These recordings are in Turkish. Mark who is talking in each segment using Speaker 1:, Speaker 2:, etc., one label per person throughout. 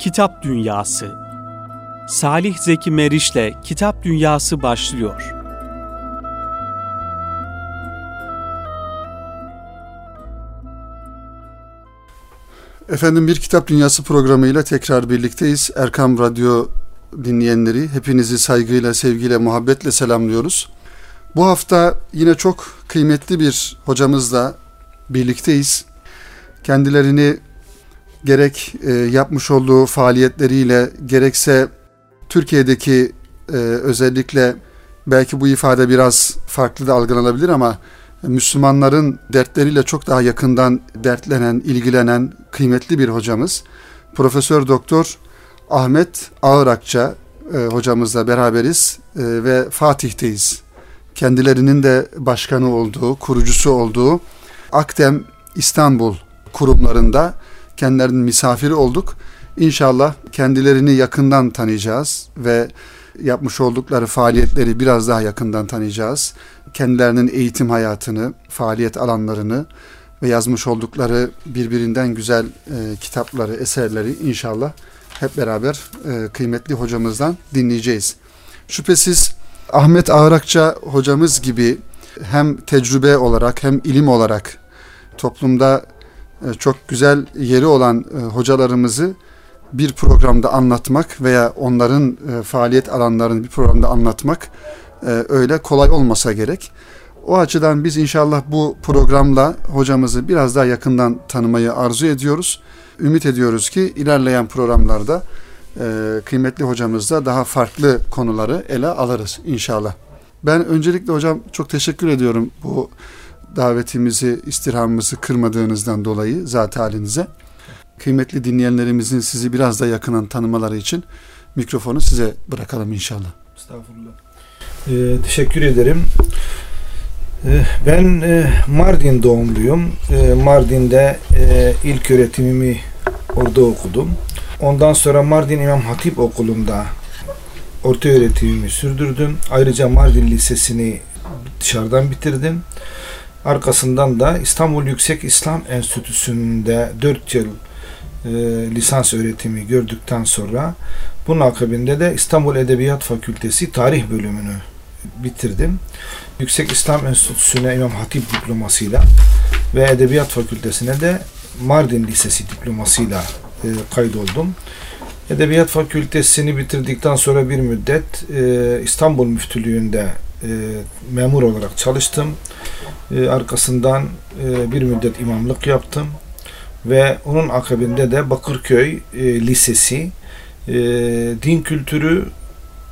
Speaker 1: Kitap Dünyası Salih Zeki Meriç'le Kitap Dünyası başlıyor.
Speaker 2: Efendim bir Kitap Dünyası programıyla tekrar birlikteyiz. Erkam Radyo dinleyenleri hepinizi saygıyla, sevgiyle, muhabbetle selamlıyoruz. Bu hafta yine çok kıymetli bir hocamızla birlikteyiz. Kendilerini gerek e, yapmış olduğu faaliyetleriyle gerekse Türkiye'deki e, özellikle belki bu ifade biraz farklı da algılanabilir ama Müslümanların dertleriyle çok daha yakından dertlenen, ilgilenen kıymetli bir hocamız. Profesör Doktor Ahmet Ağırakça e, hocamızla beraberiz e, ve Fatih'teyiz. Kendilerinin de başkanı olduğu, kurucusu olduğu Akdem İstanbul kurumlarında kendilerinin misafiri olduk. İnşallah kendilerini yakından tanıyacağız ve yapmış oldukları faaliyetleri biraz daha yakından tanıyacağız. Kendilerinin eğitim hayatını, faaliyet alanlarını ve yazmış oldukları birbirinden güzel e, kitapları, eserleri inşallah hep beraber e, kıymetli hocamızdan dinleyeceğiz. Şüphesiz Ahmet Ağrakça hocamız gibi hem tecrübe olarak hem ilim olarak toplumda çok güzel yeri olan e, hocalarımızı bir programda anlatmak veya onların e, faaliyet alanlarını bir programda anlatmak öyle kolay olmasa gerek. O açıdan biz inşallah bu programla hocamızı biraz daha yakından tanımayı arzu ediyoruz. Ümit ediyoruz ki ilerleyen programlarda kıymetli hocamızla daha farklı konuları ele alırız inşallah. Ben öncelikle hocam çok teşekkür ediyorum bu davetimizi, istirhamımızı kırmadığınızdan dolayı zat halinize. Kıymetli dinleyenlerimizin sizi biraz da yakından tanımaları için mikrofonu size bırakalım inşallah.
Speaker 3: Estağfurullah. Ee, teşekkür ederim. Ee, ben e, Mardin doğumluyum. E, Mardin'de e, ilk öğretimimi orada okudum. Ondan sonra Mardin İmam Hatip Okulu'nda orta öğretimimi sürdürdüm. Ayrıca Mardin Lisesi'ni dışarıdan bitirdim. Arkasından da İstanbul Yüksek İslam Enstitüsü'nde 4 yıl e, lisans öğretimi gördükten sonra bunun akabinde de İstanbul Edebiyat Fakültesi tarih bölümünü bitirdim. Yüksek İslam Enstitüsü'ne İmam Hatip diplomasıyla ve Edebiyat Fakültesine de Mardin Lisesi diplomasıyla e, kaydoldum. Edebiyat Fakültesini bitirdikten sonra bir müddet e, İstanbul Müftülüğü'nde e, memur olarak çalıştım. E, arkasından e, bir müddet imamlık yaptım ve onun akabinde de Bakırköy e, Lisesi e, din kültürü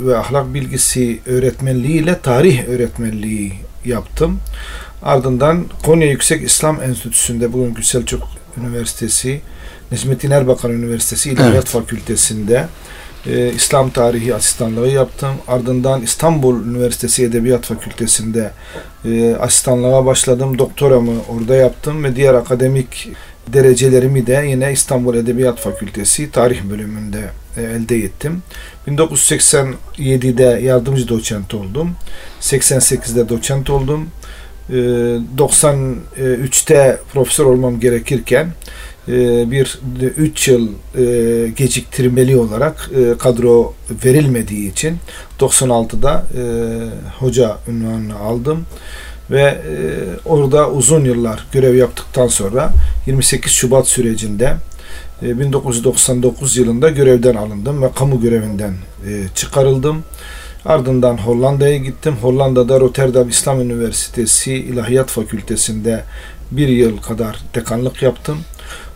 Speaker 3: ve ahlak bilgisi öğretmenliği ile tarih öğretmenliği yaptım. Ardından Konya Yüksek İslam Enstitüsü'nde bugünkü Selçuk Üniversitesi, Necmettin Erbakan Üniversitesi İlahiyat evet. Fakültesi'nde e, İslam tarihi asistanlığı yaptım. Ardından İstanbul Üniversitesi Edebiyat Fakültesi'nde e, asistanlığa başladım. Doktoramı orada yaptım ve diğer akademik derecelerimi de yine İstanbul Edebiyat Fakültesi tarih bölümünde e, elde ettim. 1987'de yardımcı doçent oldum. 88'de doçent oldum. 93'te e, profesör olmam gerekirken e, bir 3 yıl e, geciktirmeli olarak e, kadro verilmediği için 96'da hoca ünvanını aldım ve orada uzun yıllar görev yaptıktan sonra 28 Şubat sürecinde 1999 yılında görevden alındım ve kamu görevinden çıkarıldım. Ardından Hollanda'ya gittim. Hollanda'da Rotterdam İslam Üniversitesi İlahiyat Fakültesi'nde bir yıl kadar dekanlık yaptım.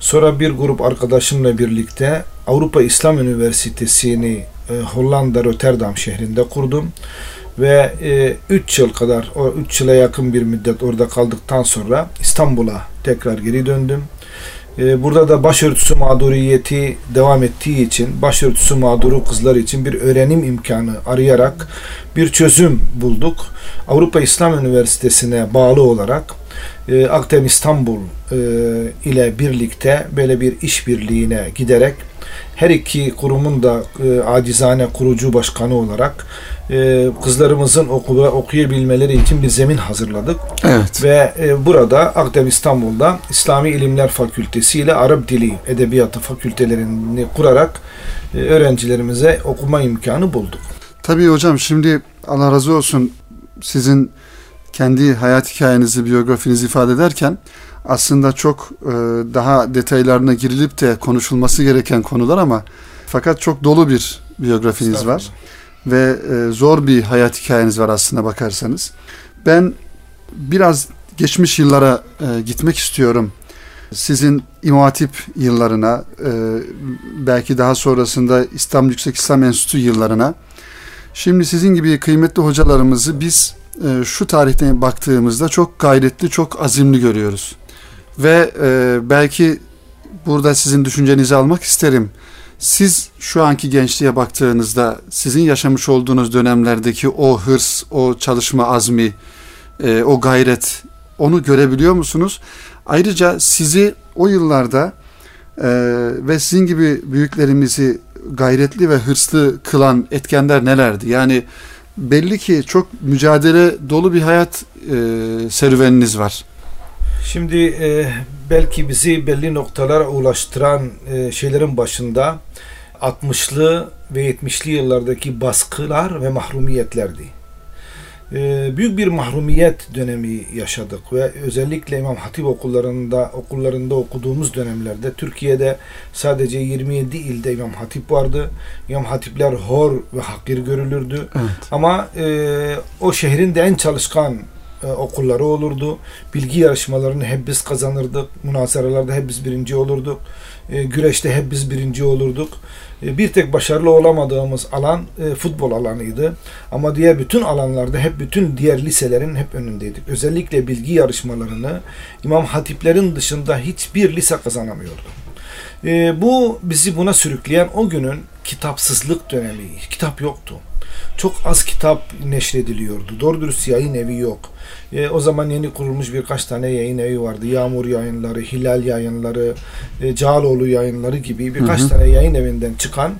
Speaker 3: Sonra bir grup arkadaşımla birlikte Avrupa İslam Üniversitesi'ni e, Hollanda Rotterdam şehrinde kurdum ve 3 e, yıl kadar o 3 yıla yakın bir müddet orada kaldıktan sonra İstanbul'a tekrar geri döndüm. E, burada da başörtüsü mağduriyeti devam ettiği için başörtüsü mağduru kızlar için bir öğrenim imkanı arayarak bir çözüm bulduk. Avrupa İslam Üniversitesi'ne bağlı olarak e, Akdem İstanbul e, ile birlikte böyle bir işbirliğine giderek her iki kurumun da e, acizane kurucu başkanı olarak e, kızlarımızın oku, okuyabilmeleri için bir zemin hazırladık.
Speaker 2: Evet.
Speaker 3: Ve e, burada Akdev İstanbul'da İslami İlimler Fakültesi ile Arap Dili Edebiyatı fakültelerini kurarak e, öğrencilerimize okuma imkanı bulduk.
Speaker 2: Tabii hocam şimdi Allah razı olsun sizin kendi hayat hikayenizi, biyografinizi ifade ederken aslında çok e, daha detaylarına girilip de konuşulması gereken konular ama fakat çok dolu bir biyografiniz var ve e, zor bir hayat hikayeniz var aslında bakarsanız. Ben biraz geçmiş yıllara e, gitmek istiyorum. Sizin İmam Hatip yıllarına, e, belki daha sonrasında İstanbul Yüksek İslam Enstitüsü yıllarına. Şimdi sizin gibi kıymetli hocalarımızı biz e, şu tarihten baktığımızda çok gayretli, çok azimli görüyoruz. Ve e, belki burada sizin düşüncenizi almak isterim. Siz şu anki gençliğe baktığınızda sizin yaşamış olduğunuz dönemlerdeki o hırs, o çalışma azmi, e, o gayret onu görebiliyor musunuz? Ayrıca sizi o yıllarda e, ve sizin gibi büyüklerimizi gayretli ve hırslı kılan etkenler nelerdi? Yani belli ki çok mücadele dolu bir hayat e, serüveniniz var.
Speaker 3: Şimdi e, belki bizi belli noktalara ulaştıran e, şeylerin başında 60'lı ve 70'li yıllardaki baskılar ve mahrumiyetlerdi. E, büyük bir mahrumiyet dönemi yaşadık ve özellikle İmam Hatip okullarında okullarında okuduğumuz dönemlerde Türkiye'de sadece 27 ilde İmam Hatip vardı. İmam Hatipler hor ve hakir görülürdü.
Speaker 2: Evet.
Speaker 3: Ama e, o şehrin de en çalışkan e, okulları olurdu. Bilgi yarışmalarını hep biz kazanırdık. Münazaralarda hep biz birinci olurduk. E, güreşte hep biz birinci olurduk. E, bir tek başarılı olamadığımız alan e, futbol alanıydı. Ama diğer bütün alanlarda hep bütün diğer liselerin hep önündeydik. Özellikle bilgi yarışmalarını İmam Hatiplerin dışında hiçbir lise kazanamıyordu. E, bu bizi buna sürükleyen o günün kitapsızlık dönemi. Kitap yoktu. Çok az kitap neşrediliyordu. Doğru dürüst yayın evi yok. E, o zaman yeni kurulmuş birkaç tane yayın evi vardı. Yağmur yayınları, Hilal yayınları, e, Cağaloğlu yayınları gibi birkaç
Speaker 2: Hı hı.
Speaker 3: tane yayın evinden çıkan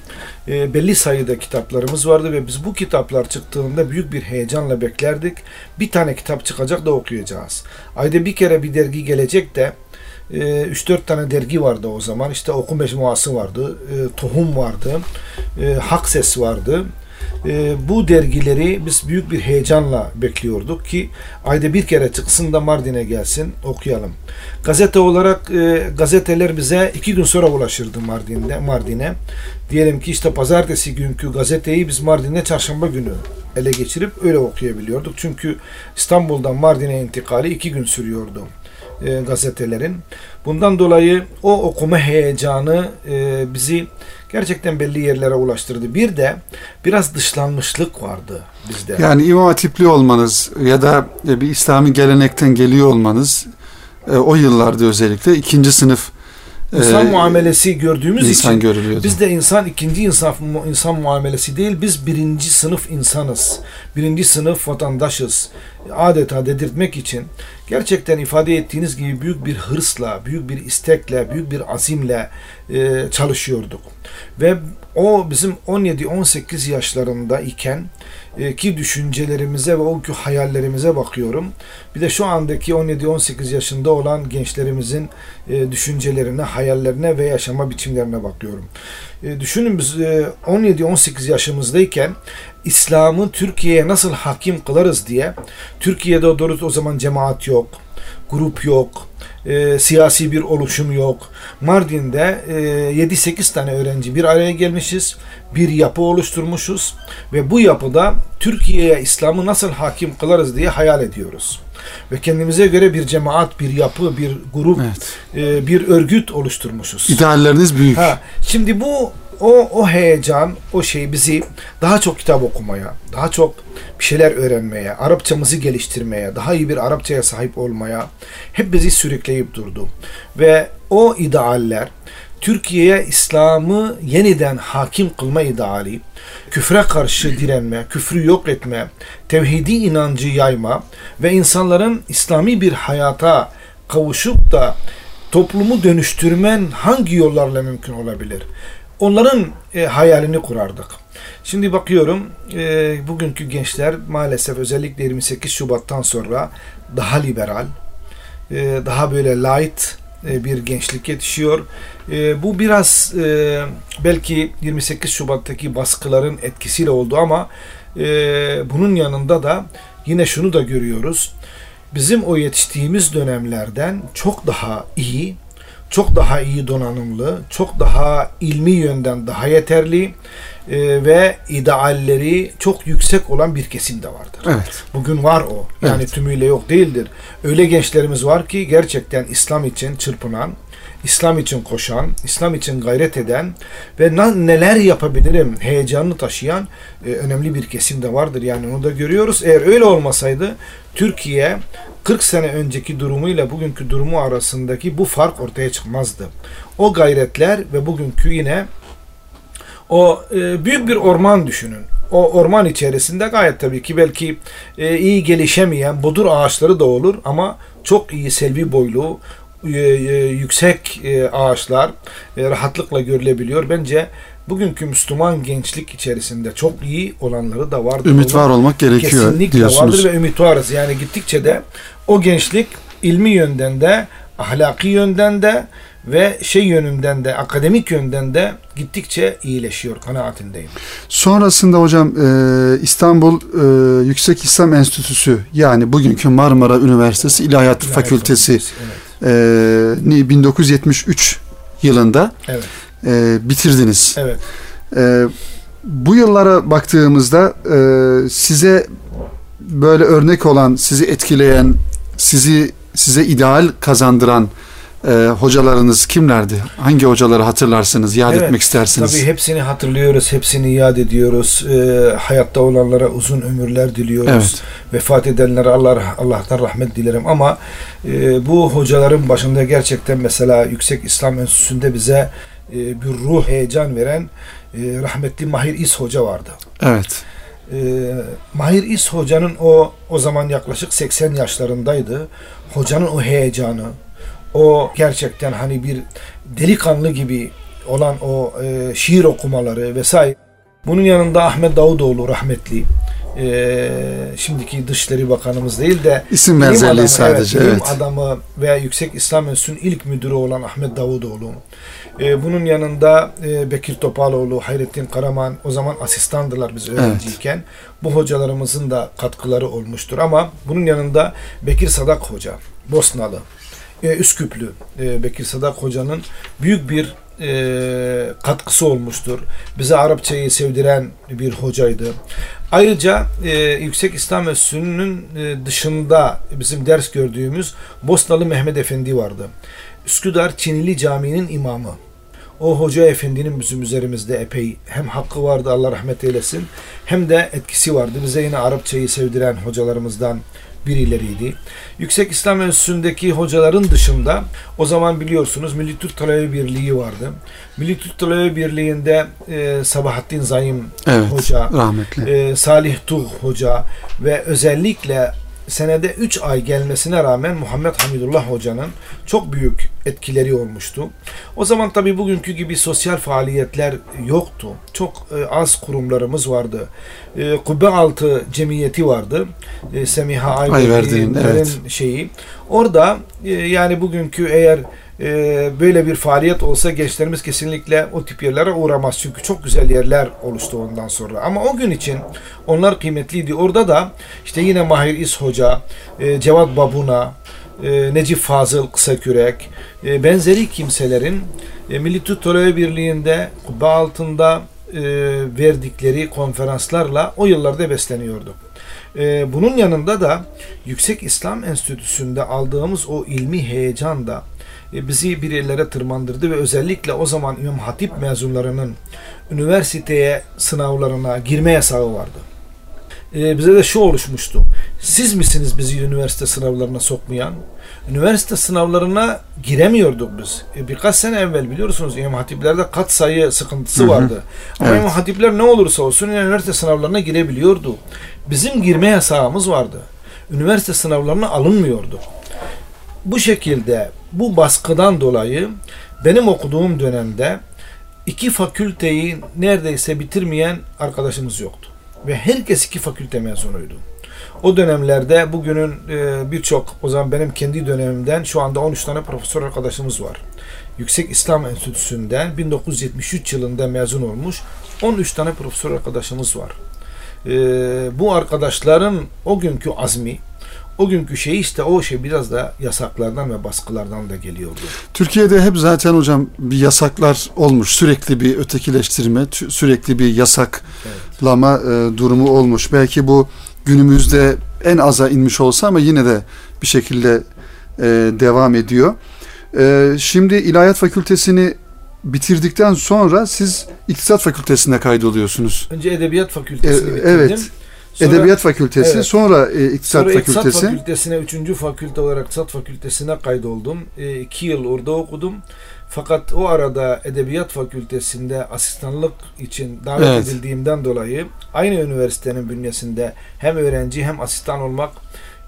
Speaker 3: e, belli sayıda kitaplarımız vardı ve biz bu kitaplar çıktığında büyük bir heyecanla beklerdik. Bir tane kitap çıkacak da okuyacağız. Ayda bir kere bir dergi gelecek de e, 3-4 tane dergi vardı o zaman. İşte Oku Mecmuası vardı, e, Tohum vardı, e, Hak Ses vardı. E, bu dergileri biz büyük bir heyecanla bekliyorduk ki ayda bir kere çıksın da Mardin'e gelsin okuyalım. Gazete olarak e, gazeteler bize iki gün sonra ulaşırdı Mardin'de Mardin'e. Diyelim ki işte pazartesi günkü gazeteyi biz Mardin'de çarşamba günü ele geçirip öyle okuyabiliyorduk. Çünkü İstanbul'dan Mardin'e intikali iki gün sürüyordu e, gazetelerin. Bundan dolayı o okuma heyecanı e, bizi gerçekten belli yerlere ulaştırdı. Bir de biraz dışlanmışlık vardı bizde.
Speaker 2: Yani İmam Hatipli olmanız ya da e, bir İslami gelenekten geliyor olmanız o yıllarda özellikle ikinci sınıf
Speaker 3: İnsan
Speaker 2: e,
Speaker 3: muamelesi gördüğümüz
Speaker 2: insan
Speaker 3: için
Speaker 2: görülüyordu.
Speaker 3: biz de insan ikinci insan insan muamelesi değil biz birinci sınıf insanız. Birinci sınıf vatandaşız. Adeta dedirtmek için gerçekten ifade ettiğiniz gibi büyük bir hırsla, büyük bir istekle, büyük bir azimle e, çalışıyorduk. Ve o bizim 17-18 yaşlarında iken ki düşüncelerimize ve o günkü hayallerimize bakıyorum. Bir de şu andaki 17-18 yaşında olan gençlerimizin e, düşüncelerine, hayallerine ve yaşama biçimlerine bakıyorum. E, düşünün biz e, 17-18 yaşımızdayken İslam'ı Türkiye'ye nasıl hakim kılarız diye Türkiye'de doğru o zaman cemaat yok, grup yok, e, siyasi bir oluşum yok. Mardin'de e, 7-8 tane öğrenci bir araya gelmişiz. Bir yapı oluşturmuşuz ve bu yapıda Türkiye'ye İslam'ı nasıl hakim kılarız diye hayal ediyoruz. Ve kendimize göre bir cemaat, bir yapı, bir grup,
Speaker 2: Evet.
Speaker 3: e, bir örgüt oluşturmuşuz.
Speaker 2: İdealleriniz büyük.
Speaker 3: Ha, şimdi bu o o heyecan, o şey bizi daha çok kitap okumaya, daha çok bir şeyler öğrenmeye, Arapçamızı geliştirmeye, daha iyi bir Arapçaya sahip olmaya hep bizi sürükleyip durdu. Ve o idealler Türkiye'ye İslam'ı yeniden hakim kılma ideali, küfre karşı direnme, küfrü yok etme, tevhidi inancı yayma ve insanların İslami bir hayata kavuşup da toplumu dönüştürmen hangi yollarla mümkün olabilir? Onların e, hayalini kurardık. Şimdi bakıyorum e, bugünkü gençler maalesef özellikle 28 Şubat'tan sonra daha liberal, e, daha böyle light e, bir gençlik yetişiyor. E, bu biraz e, belki 28 Şubat'taki baskıların etkisiyle oldu ama e, bunun yanında da yine şunu da görüyoruz. Bizim o yetiştiğimiz dönemlerden çok daha iyi, çok daha iyi donanımlı, çok daha ilmi yönden daha yeterli e, ve idealleri çok yüksek olan bir kesim de vardır.
Speaker 2: Evet.
Speaker 3: Bugün var o. Yani
Speaker 2: Evet.
Speaker 3: tümüyle yok değildir. Öyle gençlerimiz var ki gerçekten İslam için çırpınan, İslam için koşan, İslam için gayret eden ve neler yapabilirim heyecanını taşıyan e, önemli bir kesim de vardır. Yani onu da görüyoruz. Eğer öyle olmasaydı Türkiye 40 sene önceki durumuyla bugünkü durumu arasındaki bu fark ortaya çıkmazdı. O gayretler ve bugünkü yine o e, büyük bir orman düşünün. O orman içerisinde gayet tabii ki belki e, iyi gelişemeyen bodur ağaçları da olur ama çok iyi selvi boylu e, e, yüksek e, ağaçlar e, rahatlıkla görülebiliyor. Bence bugünkü Müslüman gençlik içerisinde çok iyi olanları da vardır.
Speaker 2: Ümit var olmak gerekiyor
Speaker 3: Kesinlikle
Speaker 2: diyorsunuz.
Speaker 3: vardır ve ümit varız. Yani gittikçe de o gençlik ilmi yönden de ahlaki yönden de ve şey yönünden de akademik yönden de gittikçe iyileşiyor kanaatindeyim.
Speaker 2: Sonrasında hocam e, İstanbul e, Yüksek İslam Enstitüsü yani bugünkü Marmara Üniversitesi İlahiyat Fakültesi
Speaker 3: Evet.
Speaker 2: e, ni 1973 yılında
Speaker 3: Evet.
Speaker 2: E, bitirdiniz.
Speaker 3: Evet.
Speaker 2: E, bu yıllara baktığımızda e, size böyle örnek olan, sizi etkileyen, sizi size ideal kazandıran e, hocalarınız kimlerdi? Hangi hocaları hatırlarsınız, yad
Speaker 3: Evet,
Speaker 2: etmek istersiniz?
Speaker 3: Tabii hepsini hatırlıyoruz, hepsini yad ediyoruz. Ee, hayatta olanlara uzun ömürler diliyoruz.
Speaker 2: Evet.
Speaker 3: Vefat edenlere Allah Allah'tan rahmet dilerim ama e, bu hocaların başında gerçekten mesela Yüksek İslam Enstitüsü'nde bize e, bir ruh heyecan veren e, rahmetli Mahir İs Hoca vardı.
Speaker 2: Evet.
Speaker 3: E, Mahir İs Hoca'nın o o zaman yaklaşık 80 yaşlarındaydı. Hocanın o heyecanı, o gerçekten hani bir delikanlı gibi olan o e, şiir okumaları vesaire. Bunun yanında Ahmet Davutoğlu rahmetli. E, şimdiki Dışişleri Bakanımız değil de
Speaker 2: İsim benzerliği
Speaker 3: adamı,
Speaker 2: sadece.
Speaker 3: Evet,
Speaker 2: Evet.
Speaker 3: adamı veya Yüksek İslam Enstitüsü'nün ilk müdürü olan Ahmet Davutoğlu. E, bunun yanında e, Bekir Topaloğlu, Hayrettin Karaman o zaman asistandılar biz öğrenciyken. Bu hocalarımızın da katkıları olmuştur ama bunun yanında Bekir Sadak Hoca, Bosnalı, e, Üsküplü e, Bekir Sadak Hoca'nın büyük bir e, katkısı olmuştur. Bize Arapçayı sevdiren bir hocaydı. Ayrıca e, Yüksek İslam Enstitüsü'nün e, dışında bizim ders gördüğümüz Bosnalı Mehmet Efendi vardı. Üsküdar Çinili Camii'nin imamı. O hoca efendinin bizim üzerimizde epey hem hakkı vardı Allah rahmet eylesin hem de etkisi vardı. Bize yine Arapçayı sevdiren hocalarımızdan birileriydi. Yüksek İslam Enstitüsü'ndeki hocaların dışında o zaman biliyorsunuz Milli Türk Talebe Birliği vardı. Milli Türk Talebe Birliği'nde e, Sabahattin Zayim
Speaker 2: Evet.
Speaker 3: Hoca,
Speaker 2: Rahmetli.
Speaker 3: e, Salih Tuğ Hoca ve özellikle senede 3 ay gelmesine rağmen Muhammed Hamidullah Hoca'nın çok büyük etkileri olmuştu. O zaman tabii bugünkü gibi sosyal faaliyetler yoktu. Çok e, az kurumlarımız vardı. E, Kubbe Altı Cemiyeti vardı. E, Semiha
Speaker 2: Ayverdi'nin, evet.
Speaker 3: şeyi. Orada yani bugünkü eğer e, böyle bir faaliyet olsa gençlerimiz kesinlikle o tip yerlere uğramaz. Çünkü çok güzel yerler oluştu ondan sonra. Ama o gün için onlar kıymetliydi. Orada da işte yine Mahir İs Hoca, e, Cevat Babuna, e, Necip Fazıl Kısakürek, e, benzeri kimselerin e, Milli Türk Birliği'nde kubbe altında verdikleri konferanslarla o yıllarda besleniyorduk. E, bunun yanında da Yüksek İslam Enstitüsü'nde aldığımız o ilmi heyecan da bizi bir yerlere tırmandırdı ve özellikle o zaman İmam Hatip mezunlarının üniversiteye sınavlarına girme yasağı vardı. E, bize de şu oluşmuştu. Siz misiniz bizi üniversite sınavlarına sokmayan? Üniversite sınavlarına giremiyorduk biz. E, birkaç sene evvel biliyorsunuz İmam Hatiplerde kat sayı sıkıntısı
Speaker 2: Hı hı.
Speaker 3: vardı. Ama
Speaker 2: Evet.
Speaker 3: İmam Hatipler ne olursa olsun üniversite sınavlarına girebiliyordu. Bizim girme yasağımız vardı. Üniversite sınavlarına alınmıyordu. Bu şekilde bu baskıdan dolayı benim okuduğum dönemde iki fakülteyi neredeyse bitirmeyen arkadaşımız yoktu. Ve herkes iki fakülte mezunuydu. O dönemlerde bugünün e, birçok, o zaman benim kendi dönemimden şu anda 13 tane profesör arkadaşımız var. Yüksek İslam Enstitüsü'nden 1973 yılında mezun olmuş 13 tane profesör arkadaşımız var. E, bu arkadaşların o günkü azmi, o günkü şey işte o şey biraz da yasaklardan ve baskılardan da geliyordu.
Speaker 2: Türkiye'de hep zaten hocam bir yasaklar olmuş. Sürekli bir ötekileştirme, sürekli bir yasaklama evet. durumu olmuş. Belki bu günümüzde en aza inmiş olsa ama yine de bir şekilde e, devam ediyor. E, şimdi İlahiyat Fakültesini bitirdikten sonra siz İktisat Fakültesine kaydoluyorsunuz.
Speaker 3: Önce Edebiyat Fakültesini e,
Speaker 2: bitirdim. Evet. Sonra, Edebiyat Fakültesi, evet. sonra e, İktisat sonra Fakültesi.
Speaker 3: İktisat Fakültesine, üçüncü fakülte olarak İktisat Fakültesine kaydoldum. E, iki yıl orada okudum. Fakat o arada Edebiyat Fakültesinde asistanlık için davet evet. edildiğimden dolayı aynı üniversitenin bünyesinde hem öğrenci hem asistan olmak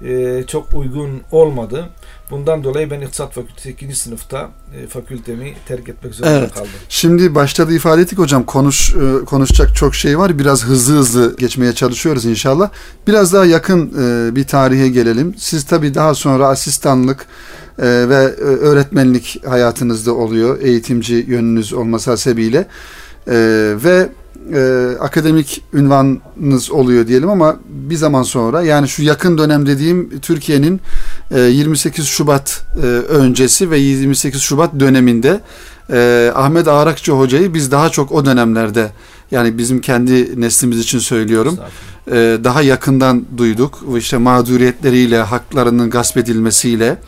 Speaker 3: e, çok uygun olmadı. Bundan dolayı ben İktisat Fakültesi 2. sınıfta e, fakültemi terk etmek zorunda evet. kaldım.
Speaker 2: Şimdi başta da ifade ettik hocam konuş e, konuşacak çok şey var. Biraz hızlı hızlı geçmeye çalışıyoruz inşallah. Biraz daha yakın e, bir tarihe gelelim. Siz tabii daha sonra asistanlık e, ve öğretmenlik hayatınızda oluyor. Eğitimci yönünüz olması hasebiyle. E, ve e, akademik ünvanınız oluyor diyelim ama bir zaman sonra yani şu yakın dönem dediğim Türkiye'nin e, 28 Şubat e, öncesi ve 28 Şubat döneminde e, Ahmet Ağrakçı hocayı biz daha çok o dönemlerde yani bizim kendi neslimiz için söylüyorum e, daha yakından duyduk. işte mağduriyetleriyle, haklarının gasp edilmesiyle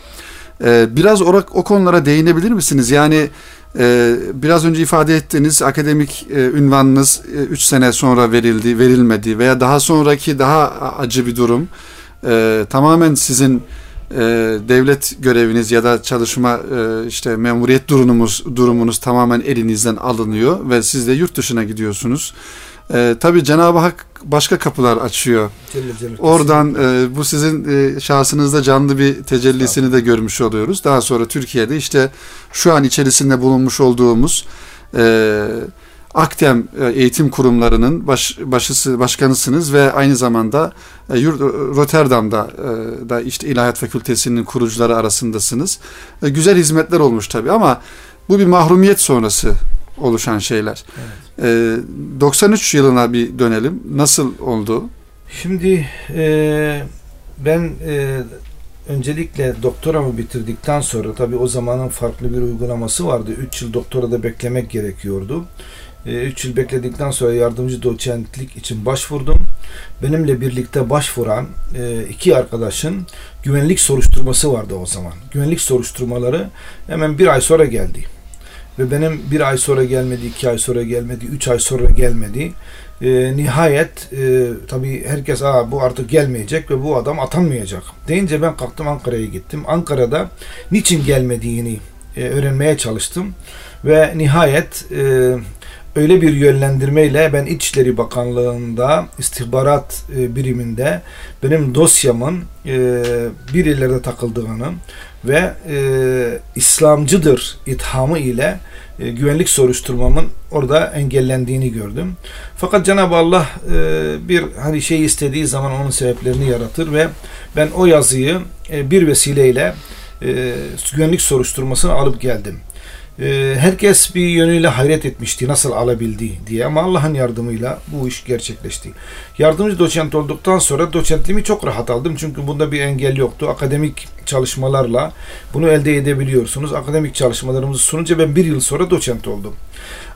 Speaker 2: e, biraz o, o konulara değinebilir misiniz? Yani biraz önce ifade ettiğiniz akademik e, ünvanınız 3 e, sene sonra verildi, verilmedi veya daha sonraki daha acı bir durum. E, tamamen sizin e, devlet göreviniz ya da çalışma işte memuriyet durumunuz durumunuz tamamen elinizden alınıyor ve siz de yurt dışına gidiyorsunuz. E, tabii Cenab-ı Hak başka kapılar açıyor. Celle Celle Oradan e, bu sizin e, şahsınızda canlı bir tecellisini de görmüş oluyoruz. Daha sonra Türkiye'de işte şu an içerisinde bulunmuş olduğumuz e, Aktem e, eğitim kurumlarının baş, başısı başkanısınız ve aynı zamanda e, Rotterdam'da e, da işte İlahiyat Fakültesinin kurucuları arasındasınız. E, güzel hizmetler olmuş tabii ama bu bir mahrumiyet sonrası oluşan şeyler. Evet. E, 93 yılına bir dönelim. Nasıl oldu?
Speaker 3: Şimdi e, ben e, öncelikle doktoramı bitirdikten sonra tabii o zamanın farklı bir uygulaması vardı. 3 yıl doktorada beklemek gerekiyordu. 3 yıl bekledikten sonra yardımcı doçentlik için başvurdum. Benimle birlikte başvuran iki arkadaşın güvenlik soruşturması vardı o zaman. Güvenlik soruşturmaları hemen bir ay sonra geldi. Ve benim bir ay sonra gelmedi, iki ay sonra gelmedi, üç ay sonra gelmedi. E, nihayet e, tabii herkes Aa, bu artık gelmeyecek ve bu adam atanmayacak. Deyince ben kalktım Ankara'ya gittim. Ankara'da niçin gelmediğini e, öğrenmeye çalıştım. Ve nihayet e, öyle bir yönlendirmeyle ben İçişleri Bakanlığı'nda istihbarat e, biriminde benim dosyamın e, bir yerlerde takıldığını ve e, İslamcıdır ithamı ile e, güvenlik soruşturmamın orada engellendiğini gördüm. Fakat Cenab-ı Allah e, bir hani şey istediği zaman onun sebeplerini yaratır ve ben o yazıyı e, bir vesileyle e, güvenlik soruşturmasını alıp geldim. Ee, herkes bir yönüyle hayret etmişti nasıl alabildi diye ama Allah'ın yardımıyla bu iş gerçekleşti. Yardımcı doçent olduktan sonra doçentliğimi çok rahat aldım çünkü bunda bir engel yoktu. Akademik çalışmalarla bunu elde edebiliyorsunuz. Akademik çalışmalarımızı sununca ben bir yıl sonra doçent oldum.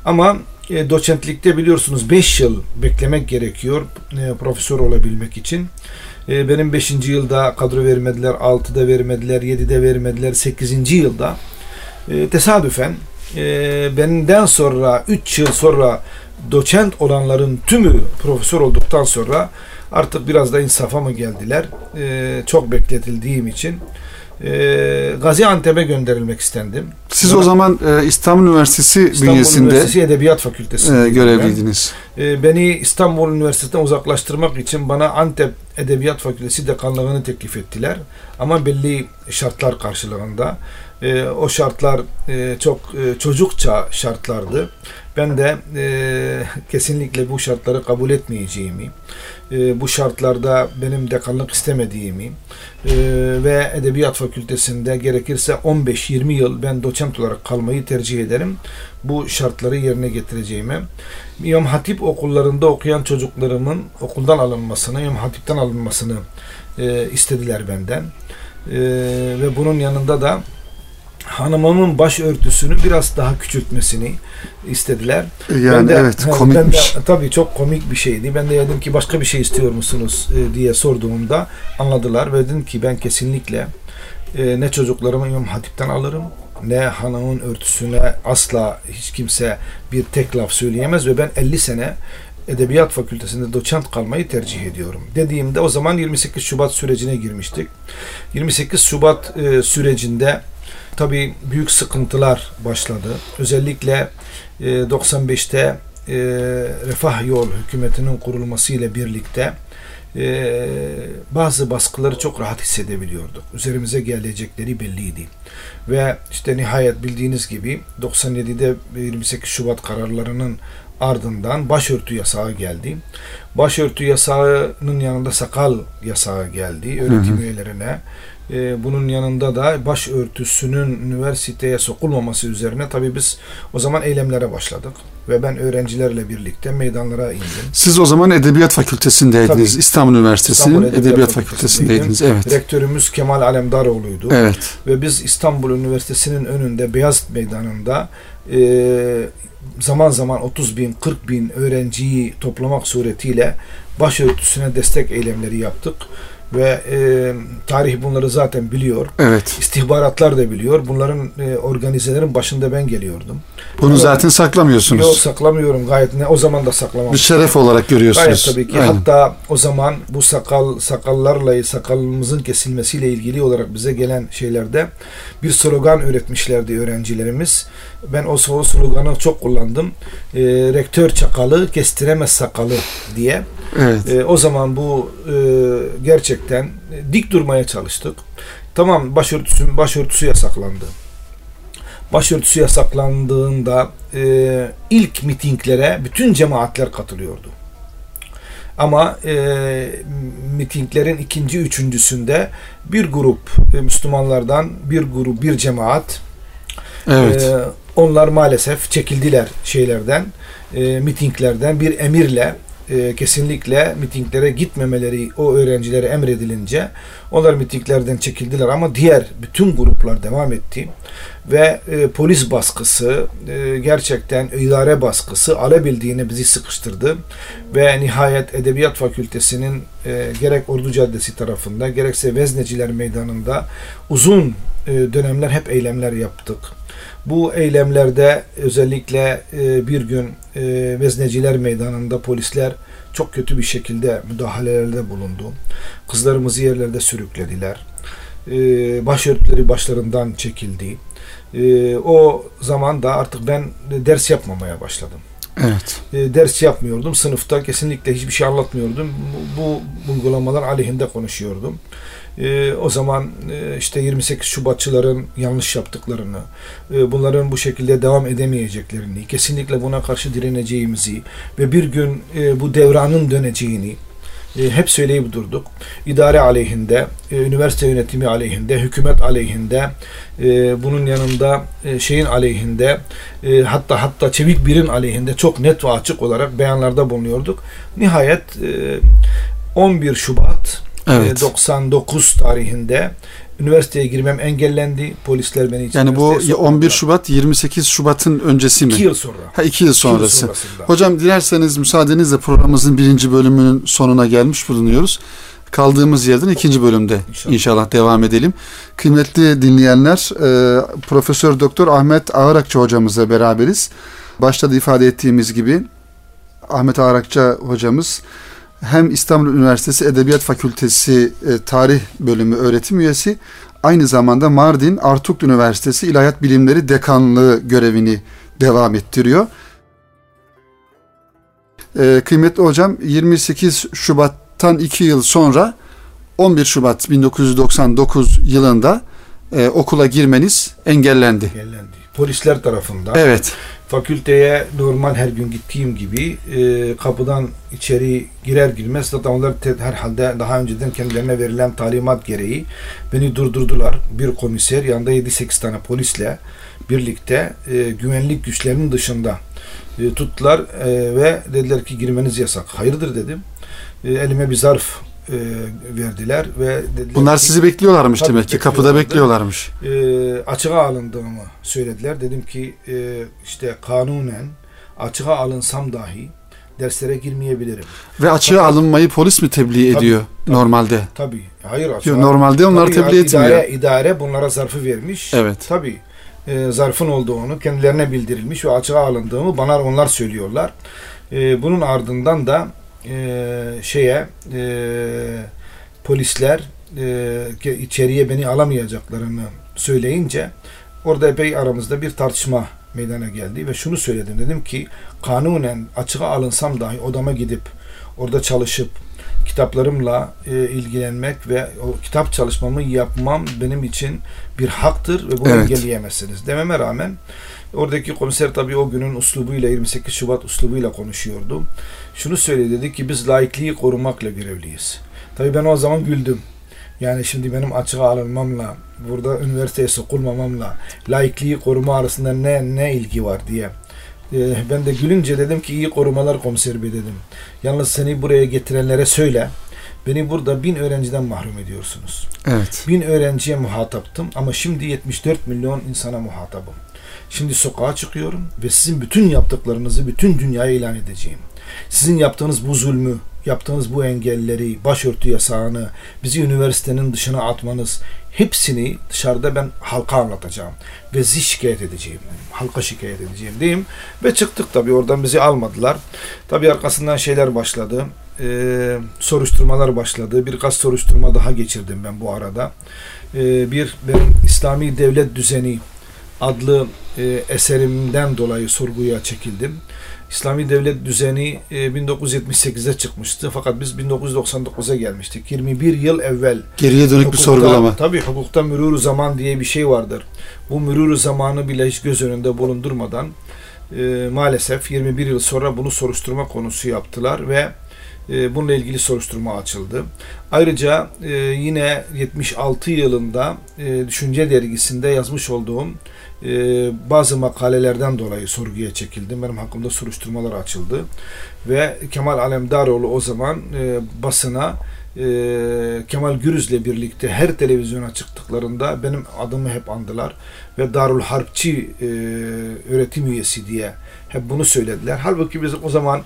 Speaker 3: Ama e, doçentlikte biliyorsunuz 5 yıl beklemek gerekiyor e, profesör olabilmek için. E, benim 5. yılda kadro vermediler, 6'da vermediler, 7'de vermediler, 8. yılda e, tesadüfen e, benden sonra 3 yıl sonra doçent olanların tümü profesör olduktan sonra artık biraz da insafa mı geldiler? E, çok bekletildiğim için e, Gaziantep'e gönderilmek istendim.
Speaker 2: Siz Bana, o zaman e, İstanbul Üniversitesi İstanbul bünyesinde
Speaker 3: Üniversitesi Edebiyat Fakültesi'nde
Speaker 2: e, görevliydiniz.
Speaker 3: e, beni İstanbul Üniversitesi'nden uzaklaştırmak için bana Antep Edebiyat Fakültesi dekanlığını teklif ettiler. Ama belli şartlar karşılığında. E, o şartlar e, çok e, çocukça şartlardı. Ben de e, kesinlikle bu şartları kabul etmeyeceğimi, e, bu şartlarda benim dekanlık istemediğimi e, ve Edebiyat Fakültesinde gerekirse 15-20 yıl ben doçent olarak kalmayı tercih ederim. Bu şartları yerine getireceğime. İmam Hatip okullarında okuyan çocuklarımın okuldan alınmasını, İmam Hatip'ten alınmasını e, istediler benden. E, ve bunun yanında da hanımımın başörtüsünü biraz daha küçültmesini istediler.
Speaker 2: Yani ben de, evet komikmiş.
Speaker 3: Ben de, tabii çok komik bir şeydi. Ben de dedim ki başka bir şey istiyor musunuz e, diye sorduğumda anladılar ve dedim ki ben kesinlikle e, ne çocuklarımı İmam Hatip'ten alırım ne hanımın örtüsüne asla hiç kimse bir tek laf söyleyemez ve ben 50 sene Edebiyat Fakültesinde doçent kalmayı tercih ediyorum. Dediğimde o zaman 28 Şubat sürecine girmiştik. 28 Şubat e, sürecinde tabii büyük sıkıntılar başladı. Özellikle e, 95'te e, Refah Yol hükümetinin kurulması ile birlikte e, bazı baskıları çok rahat hissedebiliyorduk. Üzerimize gelecekleri belliydi. Ve işte nihayet bildiğiniz gibi 97'de 28 Şubat kararlarının ardından başörtü yasağı geldi. Başörtü yasağının yanında sakal yasağı geldi öğretim hı hı. üyelerine. Ee, bunun yanında da başörtüsünün üniversiteye sokulmaması üzerine tabii biz o zaman eylemlere başladık ve ben öğrencilerle birlikte meydanlara indim.
Speaker 2: Siz o zaman Edebiyat Fakültesindeydiniz. Tabii, İstanbul Üniversitesi'nin İstanbul Edebiyat, Edebiyat Fakültesindeydiniz. Evet.
Speaker 3: Rektörümüz Kemal Alemdaroğlu'ydu.
Speaker 2: Evet.
Speaker 3: Ve biz İstanbul Üniversitesi'nin önünde Beyazıt Meydanı'nda e, zaman zaman 30 bin, 40 bin öğrenciyi toplamak suretiyle başörtüsüne destek eylemleri yaptık ve e, tarih bunları zaten biliyor.
Speaker 2: Evet.
Speaker 3: İstihbaratlar da biliyor. Bunların e, organizelerin başında ben geliyordum.
Speaker 2: Bunu Ama, zaten saklamıyorsunuz.
Speaker 3: Yok saklamıyorum gayet ne o zaman da saklamam.
Speaker 2: Bir şeref olarak görüyorsunuz.
Speaker 3: Gayet tabii ki. Aynen. Hatta o zaman bu sakal sakallarla sakalımızın kesilmesiyle ilgili olarak bize gelen şeylerde bir slogan üretmişlerdi öğrencilerimiz. Ben o sloganı çok kullandım. E, rektör çakalı kestiremez sakalı diye.
Speaker 2: Evet.
Speaker 3: E, o zaman bu e, gerçekten dik durmaya çalıştık. Tamam başörtüsü, başörtüsü yasaklandı. Başörtüsü yasaklandığında e, ilk mitinglere bütün cemaatler katılıyordu. Ama e, mitinglerin ikinci, üçüncüsünde bir grup e, Müslümanlardan bir grup, bir cemaat
Speaker 2: evet. e,
Speaker 3: onlar maalesef çekildiler şeylerden, e, mitinglerden. Bir emirle e, kesinlikle mitinglere gitmemeleri o öğrencilere emredilince onlar mitinglerden çekildiler ama diğer bütün gruplar devam etti. Ve e, polis baskısı e, gerçekten idare baskısı alabildiğine bizi sıkıştırdı. Ve nihayet Edebiyat Fakültesinin e, gerek Ordu Caddesi tarafında gerekse Vezneciler Meydanı'nda uzun e, dönemler hep eylemler yaptık. Bu eylemlerde özellikle e, bir gün e, Vezneciler Meydanı'nda polisler çok kötü bir şekilde müdahalelerde bulundu. Kızlarımızı yerlerde sürüklediler. E, başörtüleri başlarından çekildi. E, o zaman da artık ben ders yapmamaya başladım.
Speaker 2: Evet.
Speaker 3: E, ders yapmıyordum. Sınıfta kesinlikle hiçbir şey anlatmıyordum. Bu, bu uygulamalar aleyhinde konuşuyordum e, o zaman e, işte 28 Şubatçıların yanlış yaptıklarını, e, bunların bu şekilde devam edemeyeceklerini, kesinlikle buna karşı direneceğimizi ve bir gün e, bu devranın döneceğini hep söyleyip durduk. İdare aleyhinde, üniversite yönetimi aleyhinde, hükümet aleyhinde, bunun yanında şeyin aleyhinde, hatta hatta çevik birin aleyhinde çok net ve açık olarak beyanlarda bulunuyorduk. Nihayet e, 11 Şubat Evet. 99 tarihinde üniversiteye girmem engellendi. Polisler beni
Speaker 2: Yani bu 11 Şubat 28 Şubat'ın öncesi mi?
Speaker 3: 2 yıl sonra.
Speaker 2: Ha 2 yıl sonrası. yıl Hocam dilerseniz müsaadenizle programımızın birinci bölümünün sonuna gelmiş bulunuyoruz. Kaldığımız yerden ikinci bölümde inşallah, inşallah devam edelim. Kıymetli dinleyenler, e, Profesör Doktor Ahmet Ağırakçı hocamızla beraberiz. Başta da ifade ettiğimiz gibi Ahmet Ağırakçı hocamız hem İstanbul Üniversitesi Edebiyat Fakültesi e, Tarih Bölümü öğretim üyesi, aynı zamanda Mardin Artuklu Üniversitesi İlahiyat Bilimleri Dekanlığı görevini devam ettiriyor. E, kıymetli hocam 28 Şubat'tan 2 yıl sonra 11 Şubat 1999 yılında e, okula girmeniz engellendi.
Speaker 3: Engellendi. Polisler tarafından.
Speaker 2: Evet.
Speaker 3: Fakülteye normal her gün gittiğim gibi e, kapıdan içeri girer girmez zaten onlar herhalde daha önceden kendilerine verilen talimat gereği beni durdurdular. Bir komiser yanında 7-8 tane polisle birlikte e, güvenlik güçlerinin dışında e, tuttular e, ve dediler ki girmeniz yasak. Hayırdır dedim. E, elime bir zarf e, verdiler ve dediler
Speaker 2: Bunlar
Speaker 3: ki,
Speaker 2: sizi bekliyorlarmış
Speaker 3: Tabii,
Speaker 2: demek ki kapıda bekliyorlarmış.
Speaker 3: e, açığa alındığımı söylediler. Dedim ki e, işte kanunen açığa alınsam dahi derslere girmeyebilirim.
Speaker 2: Ve açığa
Speaker 3: Fakat-
Speaker 2: alınmayı polis mi tebliğ
Speaker 3: Tabii,
Speaker 2: ediyor
Speaker 3: tabii.
Speaker 2: normalde?
Speaker 3: Tabii. Hayır açığa.
Speaker 2: Normalde onlar
Speaker 3: Tabii,
Speaker 2: tebliğ etmiyor.
Speaker 3: idare, idare bunlara zarfı vermiş.
Speaker 2: Evet.
Speaker 3: Tabii. E, zarfın olduğunu kendilerine bildirilmiş ve açığa alındığımı bana onlar söylüyorlar. E, bunun ardından da e, şeye e, polisler e, içeriye beni alamayacaklarını söyleyince orada epey aramızda bir tartışma meydana geldi ve şunu söyledim dedim ki kanunen açığa alınsam dahi odama gidip orada çalışıp kitaplarımla e, ilgilenmek ve o kitap çalışmamı yapmam benim için bir haktır ve bunu
Speaker 2: Evet.
Speaker 3: engelleyemezsiniz dememe rağmen oradaki komiser tabii o günün uslubuyla 28 Şubat uslubuyla konuşuyordu. Şunu söyledi dedi ki biz laikliği korumakla görevliyiz. Tabii ben o zaman güldüm. Yani şimdi benim açığa alınmamla, burada üniversiteye sokulmamamla, laikliği koruma arasında ne ne ilgi var diye. Ee, ben de gülünce dedim ki iyi korumalar komiser bey dedim. Yalnız seni buraya getirenlere söyle. Beni burada bin öğrenciden mahrum ediyorsunuz.
Speaker 2: Evet.
Speaker 3: Bin öğrenciye muhataptım ama şimdi 74 milyon insana muhatabım. Şimdi sokağa çıkıyorum ve sizin bütün yaptıklarınızı bütün dünyaya ilan edeceğim. Sizin yaptığınız bu zulmü, yaptığınız bu engelleri, başörtü yasağını, bizi üniversitenin dışına atmanız hepsini dışarıda ben halka anlatacağım ve sizi şikayet edeceğim. Halka şikayet edeceğim diyeyim. Ve çıktık tabii oradan bizi almadılar. Tabii arkasından şeyler başladı. Ee, soruşturmalar başladı. Birkaç soruşturma daha geçirdim ben bu arada. Ee, bir benim İslami Devlet Düzeni adlı e, eserimden dolayı sorguya çekildim. İslami Devlet Düzeni e, 1978'de çıkmıştı fakat biz 1999'a gelmiştik. 21 yıl evvel
Speaker 2: Geriye dönük bir
Speaker 3: Hukukta-
Speaker 2: sorgulama.
Speaker 3: Tabii hukukta mürûr zaman diye bir şey vardır. Bu mürûr zamanı bile hiç göz önünde bulundurmadan e, maalesef 21 yıl sonra bunu soruşturma konusu yaptılar ve e, bununla ilgili soruşturma açıldı. Ayrıca e, yine 76 yılında e, Düşünce Dergisi'nde yazmış olduğum e, bazı makalelerden dolayı sorguya çekildim. Benim hakkımda soruşturmalar açıldı. Ve Kemal Alemdaroğlu o zaman e, basına e, Kemal Gürüz'le birlikte her televizyona çıktıklarında benim adımı hep andılar ve Darul Harpçi e, öğretim üyesi diye hep bunu söylediler. Halbuki biz o zaman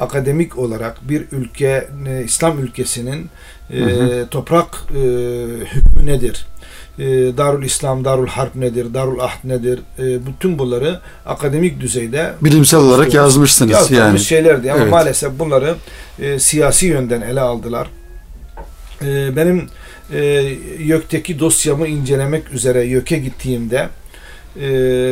Speaker 3: akademik olarak bir ülke e, İslam ülkesinin e,
Speaker 2: Hı
Speaker 3: toprak e, hükmü nedir? E, Darul İslam, Darul Harp nedir? Darul Ahd nedir? E, bütün bunları akademik düzeyde
Speaker 2: Bilimsel olarak yazmışsınız
Speaker 3: yazdığımız
Speaker 2: yani.
Speaker 3: şeylerdi ama
Speaker 2: Evet.
Speaker 3: maalesef bunları e, siyasi yönden ele aldılar. E, benim e, YÖK'teki dosyamı incelemek üzere YÖK'e gittiğimde e,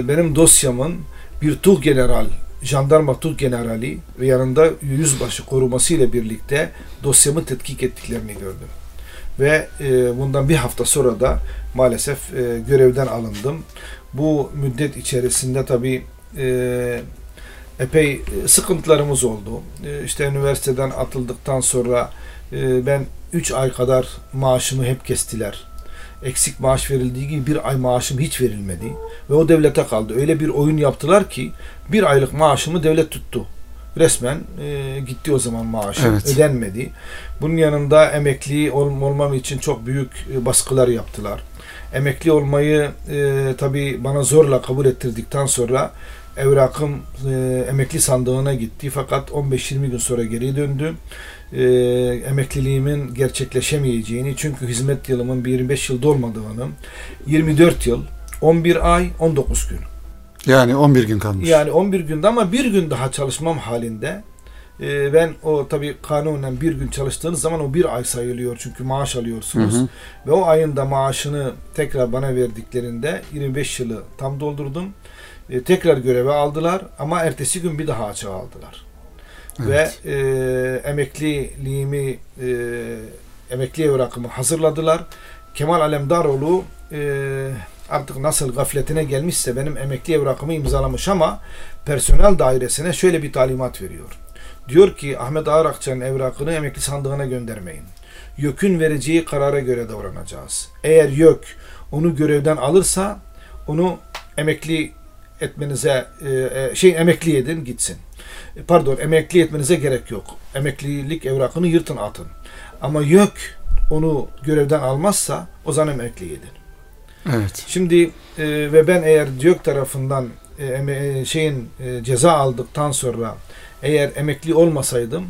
Speaker 3: benim dosyamın bir Tuh General, jandarma Tuh Generali ve yanında yüzbaşı koruması ile birlikte dosyamı tetkik ettiklerini gördüm. Ve e, bundan bir hafta sonra da maalesef e, görevden alındım. Bu müddet içerisinde tabii e, epey e, sıkıntılarımız oldu. E, İşte üniversiteden atıldıktan sonra e, ben 3 ay kadar maaşımı hep kestiler. Eksik maaş verildiği gibi bir ay maaşım hiç verilmedi. Ve o devlete kaldı. Öyle bir oyun yaptılar ki bir aylık maaşımı devlet tuttu. Resmen e, gitti o zaman maaşım.
Speaker 2: Evet.
Speaker 3: Ödenmedi. Bunun yanında emekli ol- olmam için çok büyük e, baskılar yaptılar. Emekli olmayı e, tabii bana zorla kabul ettirdikten sonra evrakım e, emekli sandığına gitti fakat 15-20 gün sonra geri döndü. E, emekliliğimin gerçekleşemeyeceğini çünkü hizmet yılımın bir 25 yıl dolmadığını 24 yıl 11 ay 19 gün
Speaker 2: Yani 11 gün kalmış.
Speaker 3: yani 11 günde ama bir gün daha çalışmam halinde e, ben o tabii kanunen bir gün çalıştığınız zaman o bir ay sayılıyor çünkü maaş alıyorsunuz.
Speaker 2: Hı hı.
Speaker 3: Ve o ayın da maaşını tekrar bana verdiklerinde 25 yılı tam doldurdum. E, tekrar göreve aldılar ama ertesi gün bir daha açığa aldılar. Evet. Ve e, emekliliğimi e, emekli evrakımı hazırladılar. Kemal Alemdaroğlu e, artık nasıl gafletine gelmişse benim emekli evrakımı imzalamış ama personel dairesine şöyle bir talimat veriyor. Diyor ki Ahmet Ağrakçı'nın evrakını emekli sandığına göndermeyin. YÖK'ün vereceği karara göre davranacağız. Eğer YÖK onu görevden alırsa onu emekli etmenize e, e, şey emekli edin gitsin. Pardon emekli etmenize gerek yok. Emeklilik evrakını yırtın atın. Ama YÖK onu görevden almazsa o zaman emekli edin.
Speaker 2: Evet.
Speaker 3: Şimdi e, ve ben eğer YÖK tarafından e, e, şeyin e, ceza aldıktan sonra eğer emekli olmasaydım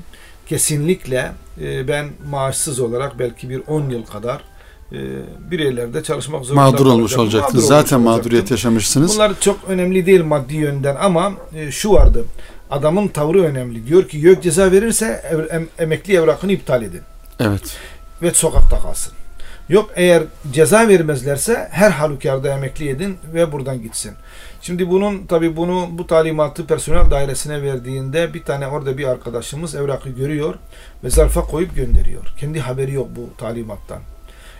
Speaker 3: kesinlikle e, ben maaşsız olarak belki bir 10 yıl kadar e, bir yerlerde çalışmak zorunda
Speaker 2: mağdur olmuş olacaktınız. Mağdur Zaten olmuş mağduriyet yaşamışsınız.
Speaker 3: Bunlar çok önemli değil maddi yönden ama e, şu vardı. Adamın tavrı önemli. Diyor ki YÖK ceza verirse em, emekli evrakını iptal edin.
Speaker 2: Evet.
Speaker 3: Ve sokakta kalsın. Yok eğer ceza vermezlerse her halükarda emekli edin ve buradan gitsin. Şimdi bunun tabi bunu bu talimatı personel dairesine verdiğinde bir tane orada bir arkadaşımız evrakı görüyor ve zarfa koyup gönderiyor. Kendi haberi yok bu talimattan.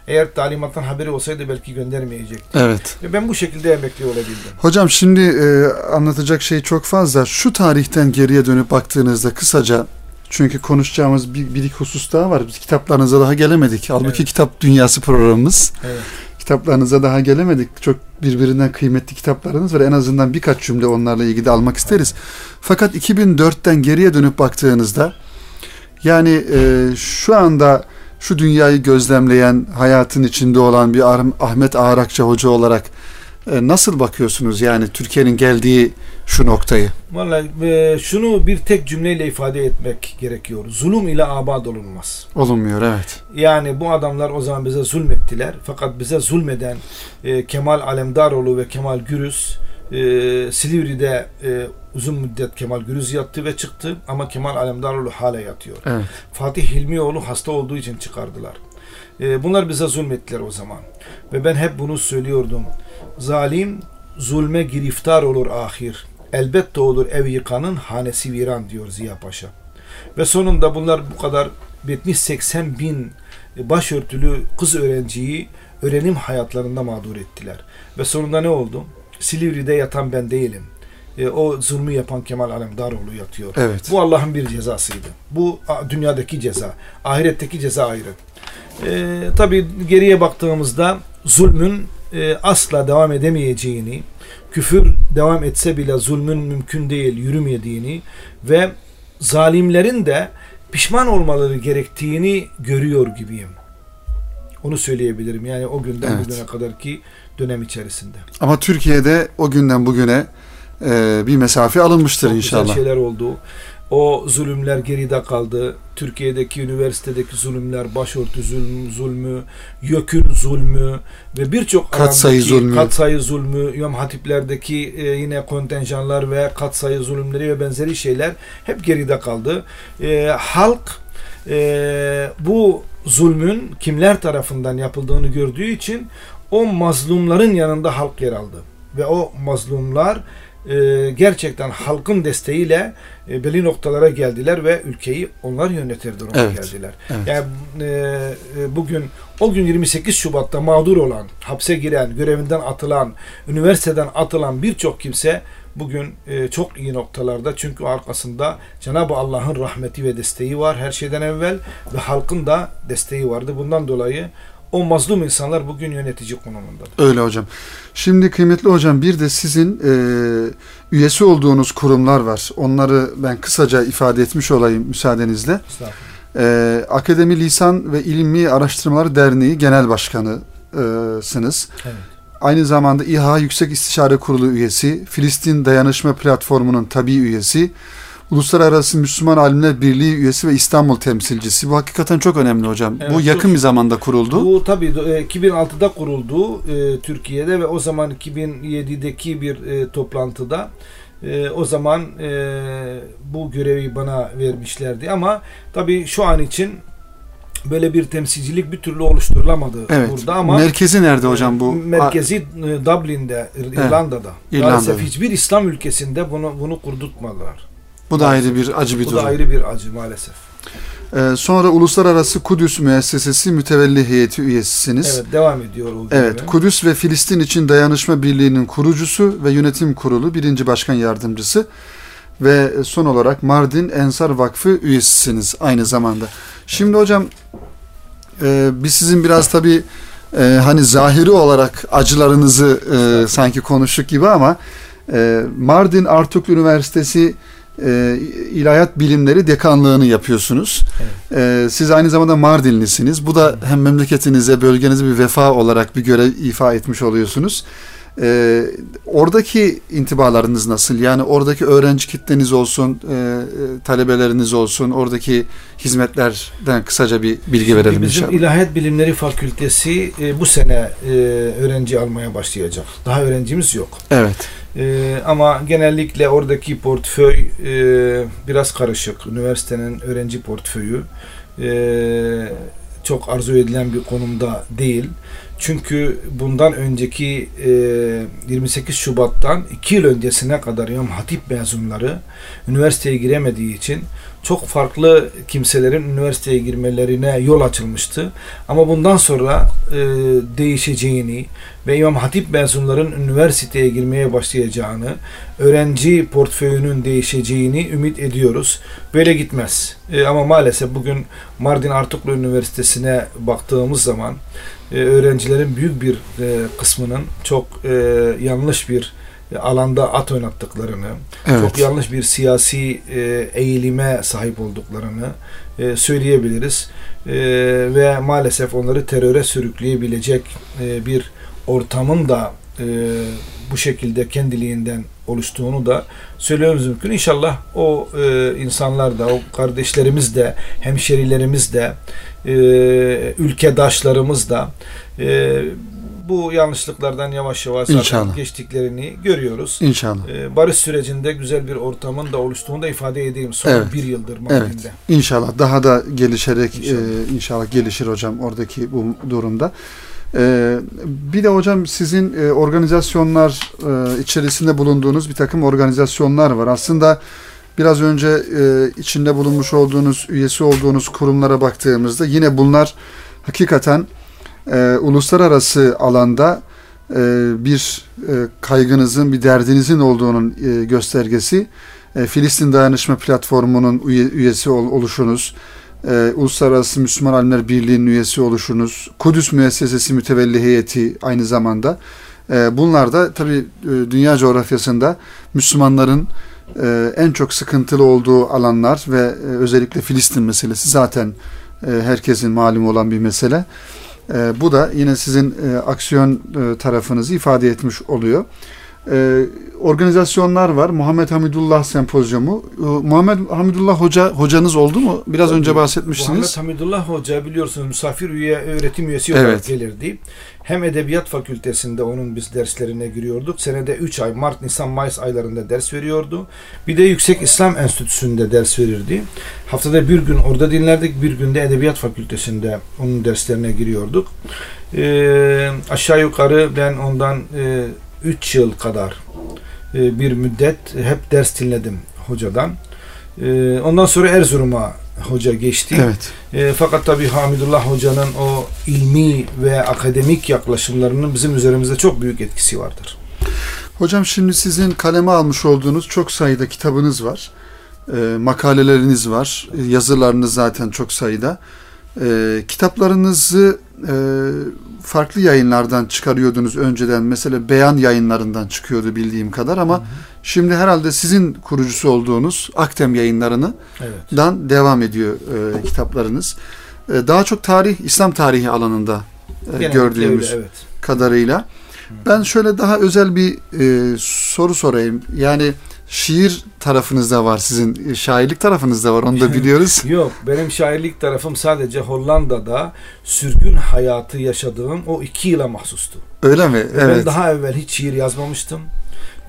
Speaker 3: Eğer talimattan haberi olsaydı belki göndermeyecekti.
Speaker 2: Evet.
Speaker 3: Ve ben bu şekilde emekli olabildim.
Speaker 2: Hocam şimdi e, anlatacak şey çok fazla. Şu tarihten geriye dönüp baktığınızda kısaca çünkü konuşacağımız bir, bir iki husus daha var. Biz kitaplarınıza daha gelemedik. Halbuki evet. kitap dünyası programımız. Evet. Kitaplarınıza daha gelemedik. Çok birbirinden kıymetli kitaplarınız var. En azından birkaç cümle onlarla ilgili almak isteriz. Fakat 2004'ten geriye dönüp baktığınızda yani e, şu anda şu dünyayı gözlemleyen, hayatın içinde olan bir Ahmet Ağrakçı Hoca olarak nasıl bakıyorsunuz yani Türkiye'nin geldiği şu noktayı?
Speaker 3: Vallahi e, şunu bir tek cümleyle ifade etmek gerekiyor. Zulüm ile abad olunmaz.
Speaker 2: Olunmuyor evet.
Speaker 3: Yani bu adamlar o zaman bize zulmettiler. Fakat bize zulmeden e, Kemal Alemdaroğlu ve Kemal Gürüz e, Silivri'de e, uzun müddet Kemal Gürüz yattı ve çıktı ama Kemal Alemdaroğlu hala yatıyor.
Speaker 2: Evet.
Speaker 3: Fatih Hilmioğlu hasta olduğu için çıkardılar. E, bunlar bize zulmettiler o zaman. Ve ben hep bunu söylüyordum. Zalim zulme giriftar olur ahir. Elbette olur ev yıkanın hanesi viran diyor Ziya Paşa. Ve sonunda bunlar bu kadar 70-80 bin başörtülü kız öğrenciyi öğrenim hayatlarında mağdur ettiler. Ve sonunda ne oldu? Silivri'de yatan ben değilim. E, o zulmü yapan Kemal Alemdaroğlu yatıyor.
Speaker 2: Evet.
Speaker 3: Bu Allah'ın bir cezasıydı. Bu dünyadaki ceza. Ahiretteki ceza ayrı. E, Tabi geriye baktığımızda zulmün e, asla devam edemeyeceğini, küfür devam etse bile zulmün mümkün değil, yürümediğini ve zalimlerin de pişman olmaları gerektiğini görüyor gibiyim. Onu söyleyebilirim. Yani o günden evet. bugüne kadar ki dönem içerisinde.
Speaker 2: Ama Türkiye'de o günden bugüne e, bir mesafe alınmıştır Çok inşallah.
Speaker 3: Güzel şeyler oldu. O zulümler geride kaldı. Türkiye'deki üniversitedeki zulümler, başörtü zulmü, zulmü, YÖK'ün zulmü ve birçok
Speaker 2: katsayı zulmü,
Speaker 3: katsayı zulmü, İmam Hatiplerdeki e, yine kontenjanlar ve katsayı zulümleri ve benzeri şeyler hep geride kaldı. E, halk e, bu zulmün kimler tarafından yapıldığını gördüğü için o mazlumların yanında halk yer aldı. Ve o mazlumlar e, gerçekten halkın desteğiyle e, belli noktalara geldiler ve ülkeyi onlar yönetir duruma evet. geldiler. Evet. Yani e, e bugün o gün 28 Şubat'ta mağdur olan, hapse giren, görevinden atılan, üniversiteden atılan birçok kimse bugün e, çok iyi noktalarda çünkü arkasında Cenab-ı Allah'ın rahmeti ve desteği var her şeyden evvel ve halkın da desteği vardı. Bundan dolayı o mazlum insanlar bugün yönetici konumunda.
Speaker 2: Öyle hocam. Şimdi kıymetli hocam bir de sizin e, üyesi olduğunuz kurumlar var. Onları ben kısaca ifade etmiş olayım müsaadenizle. E, Akademi Lisan ve İlmi Araştırmaları Derneği Genel Başkanısınız. Evet. Aynı zamanda İHA Yüksek İstişare Kurulu üyesi, Filistin Dayanışma Platformu'nun tabi üyesi, Uluslararası Müslüman Alimler Birliği üyesi ve İstanbul temsilcisi. Bu hakikaten çok önemli hocam. Evet, bu yakın bir zamanda kuruldu.
Speaker 3: Bu tabii 2006'da e, kuruldu e, Türkiye'de ve o zaman 2007'deki bir e, toplantıda e, o zaman e, bu görevi bana vermişlerdi ama tabii şu an için böyle bir temsilcilik bir türlü oluşturulamadı
Speaker 2: evet.
Speaker 3: burada ama
Speaker 2: merkezi nerede hocam bu?
Speaker 3: Merkezi e, Dublin'de, İrlanda'da. Evet. İrlanda'da. Maalesef hiçbir İslam ülkesinde bunu bunu kurdurtmadılar.
Speaker 2: Bu da ayrı bir acı bir
Speaker 3: Bu
Speaker 2: durum.
Speaker 3: da ayrı bir acı maalesef.
Speaker 2: Ee, sonra Uluslararası Kudüs Müessesesi Mütevelli Heyeti üyesisiniz.
Speaker 3: Evet devam ediyor olduğu
Speaker 2: Evet,
Speaker 3: gibi.
Speaker 2: Kudüs ve Filistin için Dayanışma Birliği'nin kurucusu ve yönetim kurulu birinci başkan yardımcısı ve son olarak Mardin Ensar Vakfı üyesisiniz aynı zamanda. Şimdi hocam e, biz sizin biraz tabii e, hani zahiri olarak acılarınızı e, sanki konuştuk gibi ama e, Mardin Artuklu Üniversitesi e, İlahiyat Bilimleri Dekanlığını yapıyorsunuz. E, siz aynı zamanda Mardinlisiniz. Bu da hem memleketinize, bölgenize bir vefa olarak bir görev ifa etmiş oluyorsunuz. E, oradaki intibalarınız nasıl? Yani oradaki öğrenci kitleniz olsun, e, e, talebeleriniz olsun, oradaki hizmetlerden kısaca bir bilgi verelim
Speaker 3: Bizim
Speaker 2: inşallah.
Speaker 3: İlahiyat Bilimleri Fakültesi e, bu sene e, öğrenci almaya başlayacak. Daha öğrencimiz yok.
Speaker 2: Evet,
Speaker 3: E, ama genellikle oradaki portföy e, biraz karışık. Üniversitenin öğrenci portföyü e, çok arzu edilen bir konumda değil. Çünkü bundan önceki e, 28 Şubat'tan 2 yıl öncesine kadar İmam Hatip mezunları üniversiteye giremediği için çok farklı kimselerin üniversiteye girmelerine yol açılmıştı. Ama bundan sonra e, değişeceğini ve İmam Hatip mezunların üniversiteye girmeye başlayacağını, öğrenci portföyünün değişeceğini ümit ediyoruz. Böyle gitmez. E, ama maalesef bugün Mardin Artuklu Üniversitesi'ne baktığımız zaman e, öğrencilerin büyük bir e, kısmının çok e, yanlış bir alanda at oynattıklarını,
Speaker 2: evet.
Speaker 3: çok yanlış bir siyasi e, eğilime sahip olduklarını e, söyleyebiliriz. E, ve maalesef onları teröre sürükleyebilecek e, bir ortamın da e, bu şekilde kendiliğinden oluştuğunu da söylememiz mümkün. İnşallah o e, insanlar da, o kardeşlerimiz de, hemşerilerimiz de, e, ülkedaşlarımız da e, bu yanlışlıklardan yavaş yavaş
Speaker 2: İnşallah.
Speaker 3: geçtiklerini görüyoruz.
Speaker 2: İnşallah.
Speaker 3: Ee, barış sürecinde güzel bir ortamın da oluştuğunu da ifade edeyim son
Speaker 2: Evet.
Speaker 3: bir yıldır Mardin'de.
Speaker 2: İnşallah daha da gelişerek
Speaker 3: İnşallah.
Speaker 2: e, inşallah gelişir hocam oradaki bu durumda. E, bir de hocam sizin e, organizasyonlar e, içerisinde bulunduğunuz bir takım organizasyonlar var. Aslında biraz önce e, içinde bulunmuş olduğunuz, üyesi olduğunuz kurumlara baktığımızda yine bunlar hakikaten e, uluslararası alanda e, bir e, kaygınızın, bir derdinizin olduğunun e, göstergesi. E, Filistin Dayanışma Platformu'nun üye- üyesi ol- oluşunuz, e, Uluslararası Müslüman Alimler Birliği'nin üyesi oluşunuz, Kudüs Müessesesi Mütevelli Heyeti aynı zamanda. E, bunlar da tabii e, dünya coğrafyasında Müslümanların e, en çok sıkıntılı olduğu alanlar ve e, özellikle Filistin meselesi zaten e, herkesin malum olan bir mesele. E, bu da yine sizin e, aksiyon e, tarafınızı ifade etmiş oluyor. E, organizasyonlar var. Muhammed Hamidullah Sempozyumu. E, Muhammed Hamidullah Hoca hocanız oldu mu? Biraz önce
Speaker 3: Muhammed
Speaker 2: bahsetmiştiniz.
Speaker 3: Hamidullah Hoca biliyorsunuz misafir üye öğretim üyesi olarak
Speaker 2: Evet.
Speaker 3: gelirdi. Hem Edebiyat Fakültesinde onun biz derslerine giriyorduk. Senede 3 ay Mart, Nisan, Mayıs aylarında ders veriyordu. Bir de Yüksek İslam Enstitüsü'nde ders verirdi. Haftada bir gün orada dinlerdik. Bir günde Edebiyat Fakültesinde onun derslerine giriyorduk. Ee, aşağı yukarı ben ondan 3 yıl kadar e, bir müddet hep ders dinledim hocadan. Ee, ondan sonra Erzurum'a hoca geçti.
Speaker 2: Evet.
Speaker 3: E, fakat tabii Hamidullah Hoca'nın o ilmi ve akademik yaklaşımlarının bizim üzerimizde çok büyük etkisi vardır.
Speaker 2: Hocam şimdi sizin kaleme almış olduğunuz çok sayıda kitabınız var. E, makaleleriniz var. E, yazılarınız zaten çok sayıda. E, kitaplarınızı e, farklı yayınlardan çıkarıyordunuz önceden. Mesela beyan yayınlarından çıkıyordu bildiğim kadar ama şimdi herhalde sizin kurucusu olduğunuz Aktem yayınlarını
Speaker 3: Evet.
Speaker 2: dan devam ediyor e, kitaplarınız. E, daha çok tarih, İslam tarihi alanında e, gördüğümüz
Speaker 3: öyle, evet.
Speaker 2: kadarıyla. Ben şöyle daha özel bir e, soru sorayım. Yani şiir tarafınızda var sizin, e, şairlik tarafınızda var onu da biliyoruz.
Speaker 3: Yok benim şairlik tarafım sadece Hollanda'da sürgün hayatı yaşadığım o iki yıla mahsustu.
Speaker 2: Öyle mi?
Speaker 3: Ben
Speaker 2: Evet.
Speaker 3: daha evvel hiç şiir yazmamıştım.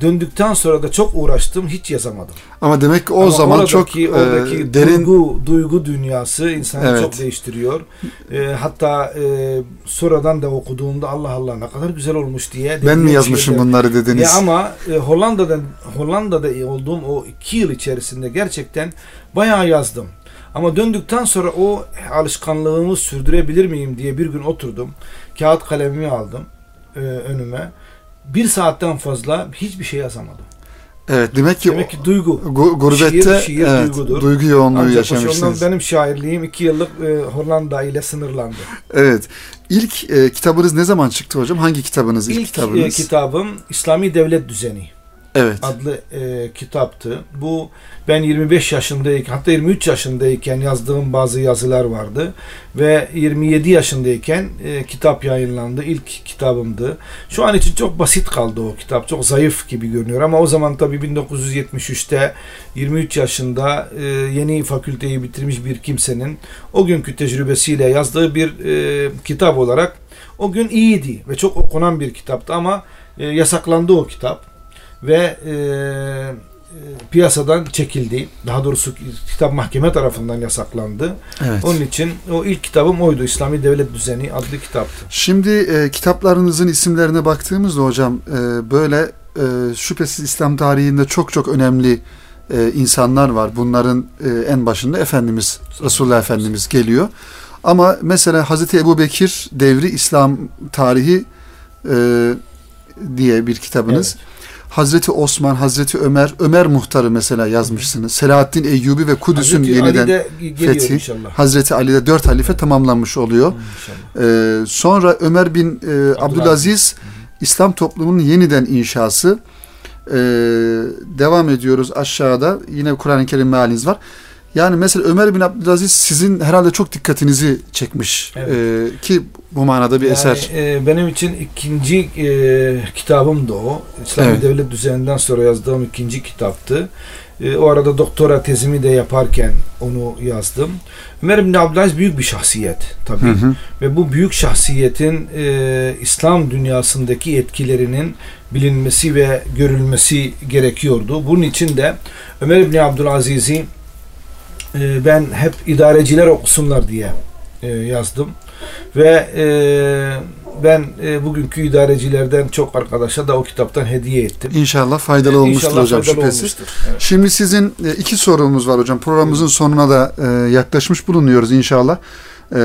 Speaker 3: Döndükten sonra da çok uğraştım, hiç yazamadım.
Speaker 2: Ama demek ki o
Speaker 3: Ama
Speaker 2: zaman
Speaker 3: oradaki,
Speaker 2: çok e,
Speaker 3: oradaki
Speaker 2: derin
Speaker 3: duygu, duygu dünyası insanı
Speaker 2: Evet.
Speaker 3: çok değiştiriyor. E, hatta e, sonradan da okuduğumda Allah Allah ne kadar güzel olmuş diye.
Speaker 2: ben mi yazmışım
Speaker 3: şeyler-
Speaker 2: bunları dediniz.
Speaker 3: Ya ama e, Hollanda'da Hollanda'da olduğum o iki yıl içerisinde gerçekten bayağı yazdım. Ama döndükten sonra o alışkanlığımı sürdürebilir miyim diye bir gün oturdum. Kağıt kalemimi aldım e, önüme. Bir saatten fazla hiçbir şey yazamadım.
Speaker 2: evet demek ki
Speaker 3: Demek ki duygu.
Speaker 2: gu- gurbette
Speaker 3: şiir- şiir
Speaker 2: evet,
Speaker 3: duygudur.
Speaker 2: duygu yoğunluğu
Speaker 3: Ancak
Speaker 2: yaşamışsınız.
Speaker 3: benim şairliğim iki yıllık e, Hollanda ile sınırlandı.
Speaker 2: Evet. İlk e, kitabınız ne zaman çıktı hocam? Hangi kitabınız ilk,
Speaker 3: İlk
Speaker 2: kitabınız?
Speaker 3: e, kitabım İslami Devlet Düzeni.
Speaker 2: Evet.
Speaker 3: adlı e, kitaptı. Bu ben 25 yaşındayken hatta 23 yaşındayken yazdığım bazı yazılar vardı ve 27 yaşındayken e, kitap yayınlandı. İlk kitabımdı. Şu an için çok basit kaldı o kitap. Çok zayıf gibi görünüyor ama o zaman tabii 1973'te 23 yaşında e, yeni fakülteyi bitirmiş bir kimsenin o günkü tecrübesiyle yazdığı bir e, kitap olarak o gün iyiydi ve çok okunan bir kitaptı ama e, yasaklandı o kitap ve e, e, piyasadan çekildi. Daha doğrusu kitap mahkeme tarafından yasaklandı.
Speaker 2: Evet.
Speaker 3: Onun için o ilk kitabım oydu. İslami Devlet Düzeni adlı kitaptı.
Speaker 2: Şimdi e, kitaplarınızın isimlerine baktığımızda hocam e, böyle e, şüphesiz İslam tarihinde çok çok önemli e, insanlar var. Bunların e, en başında Efendimiz Resulullah Efendimiz geliyor. Ama mesela Hazreti Ebu Bekir devri İslam tarihi e, diye bir kitabınız. Hazreti Osman, Hazreti Ömer, Ömer Muhtarı mesela yazmışsınız. Selahaddin Eyyubi ve Kudüs'ün yeniden fethi.
Speaker 3: inşallah.
Speaker 2: Hazreti Ali'de dört halife tamamlanmış oluyor. Ee, sonra Ömer bin e, Abdülaziz İslam toplumunun yeniden inşası. Ee, devam ediyoruz aşağıda. Yine Kur'an-ı Kerim mealiniz var. Yani mesela Ömer bin Abdülaziz sizin herhalde çok dikkatinizi çekmiş.
Speaker 3: Evet.
Speaker 2: Ee, ki bu manada bir
Speaker 3: Yani,
Speaker 2: eser.
Speaker 3: e, benim için ikinci e, kitabım da o. İslami
Speaker 2: Evet.
Speaker 3: Devlet Düzeni'nden sonra yazdığım ikinci kitaptı. E, o arada doktora tezimi de yaparken onu yazdım. Ömer bin Abdülaziz büyük bir şahsiyet tabii.
Speaker 2: Hı hı.
Speaker 3: Ve bu büyük şahsiyetin e, İslam dünyasındaki etkilerinin bilinmesi ve görülmesi gerekiyordu. Bunun için de Ömer bin Abdülaziz'i e, ben hep idareciler okusunlar diye e, yazdım. Ve e, ben e, bugünkü idarecilerden çok arkadaşa da o kitaptan hediye ettim.
Speaker 2: İnşallah faydalı olmuştur
Speaker 3: İnşallah
Speaker 2: hocam
Speaker 3: faydalı
Speaker 2: şüphesiz.
Speaker 3: olmuştur. Evet.
Speaker 2: Şimdi sizin iki sorumuz var hocam. Programımızın sonuna da e, yaklaşmış bulunuyoruz inşallah. E,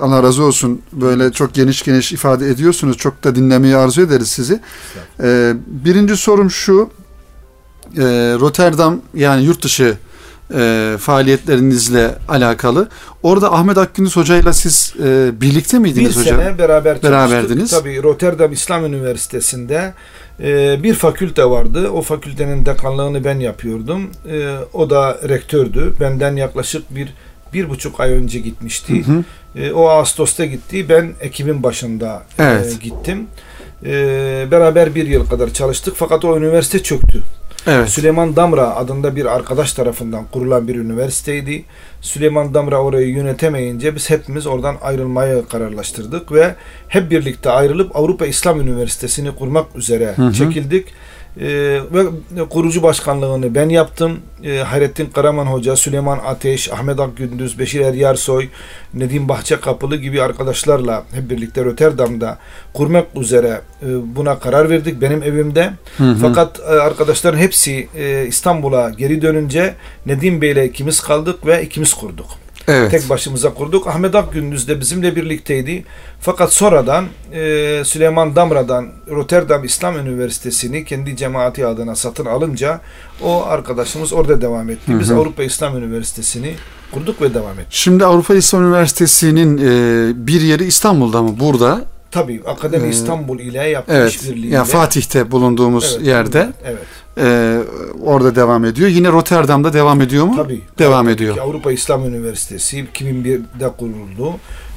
Speaker 2: Allah razı olsun. Böyle çok geniş geniş ifade ediyorsunuz. Çok da dinlemeyi arzu ederiz sizi. E, birinci sorum şu. E, Rotterdam yani yurt dışı e, faaliyetlerinizle alakalı. Orada Ahmet Akgündüz hocayla siz e, birlikte
Speaker 3: Bir
Speaker 2: miydiniz hocam?
Speaker 3: sene beraber.
Speaker 2: Beraberdiniz.
Speaker 3: Tabii Rotterdam İslam Üniversitesi'nde e, bir fakülte vardı. O fakültenin dekanlığını ben yapıyordum. E, o da rektördü. Benden yaklaşık bir bir buçuk ay önce gitmişti.
Speaker 2: Hı hı.
Speaker 3: E, o Ağustos'ta gitti. Ben Ekim'in başında e,
Speaker 2: Evet.
Speaker 3: gittim. E, beraber bir yıl kadar çalıştık. Fakat o üniversite çöktü.
Speaker 2: Evet.
Speaker 3: Süleyman Damra adında bir arkadaş tarafından kurulan bir üniversiteydi. Süleyman Damra orayı yönetemeyince biz hepimiz oradan ayrılmayı kararlaştırdık ve hep birlikte ayrılıp Avrupa İslam Üniversitesi'ni kurmak üzere
Speaker 2: Hı hı.
Speaker 3: çekildik. Ee, ve kurucu başkanlığını ben yaptım. Ee, Hayrettin Karaman Hoca, Süleyman Ateş, Ahmet Akgündüz, Beşir Eryarsoy, Nedim Bahçekapılı gibi arkadaşlarla hep birlikte Rotterdam'da kurmak üzere e, buna karar verdik benim evimde.
Speaker 2: Hı hı.
Speaker 3: Fakat e, arkadaşların hepsi e, İstanbul'a geri dönünce Nedim Bey'le ikimiz kaldık ve ikimiz kurduk.
Speaker 2: Evet.
Speaker 3: Tek başımıza kurduk. Ahmet Akgündüz de bizimle birlikteydi. Fakat sonradan e, Süleyman Damra'dan Rotterdam İslam Üniversitesi'ni kendi cemaati adına satın alınca o arkadaşımız orada devam etti. Biz
Speaker 2: Hı hı.
Speaker 3: Avrupa İslam Üniversitesi'ni kurduk ve devam ettik.
Speaker 2: Şimdi Avrupa İslam Üniversitesi'nin e, bir yeri İstanbul'da mı? Burada.
Speaker 3: Tabii Akademi
Speaker 2: Ee,
Speaker 3: İstanbul ile yaptığı
Speaker 2: Evet.
Speaker 3: işbirliğiyle.
Speaker 2: Yani Fatih'te bulunduğumuz
Speaker 3: Evet,
Speaker 2: yerde
Speaker 3: Evet.
Speaker 2: E, orada devam ediyor. Yine Rotterdam'da devam ediyor mu?
Speaker 3: Tabii.
Speaker 2: Devam
Speaker 3: Tabii
Speaker 2: ediyor.
Speaker 3: Avrupa İslam Üniversitesi 2001'de kuruldu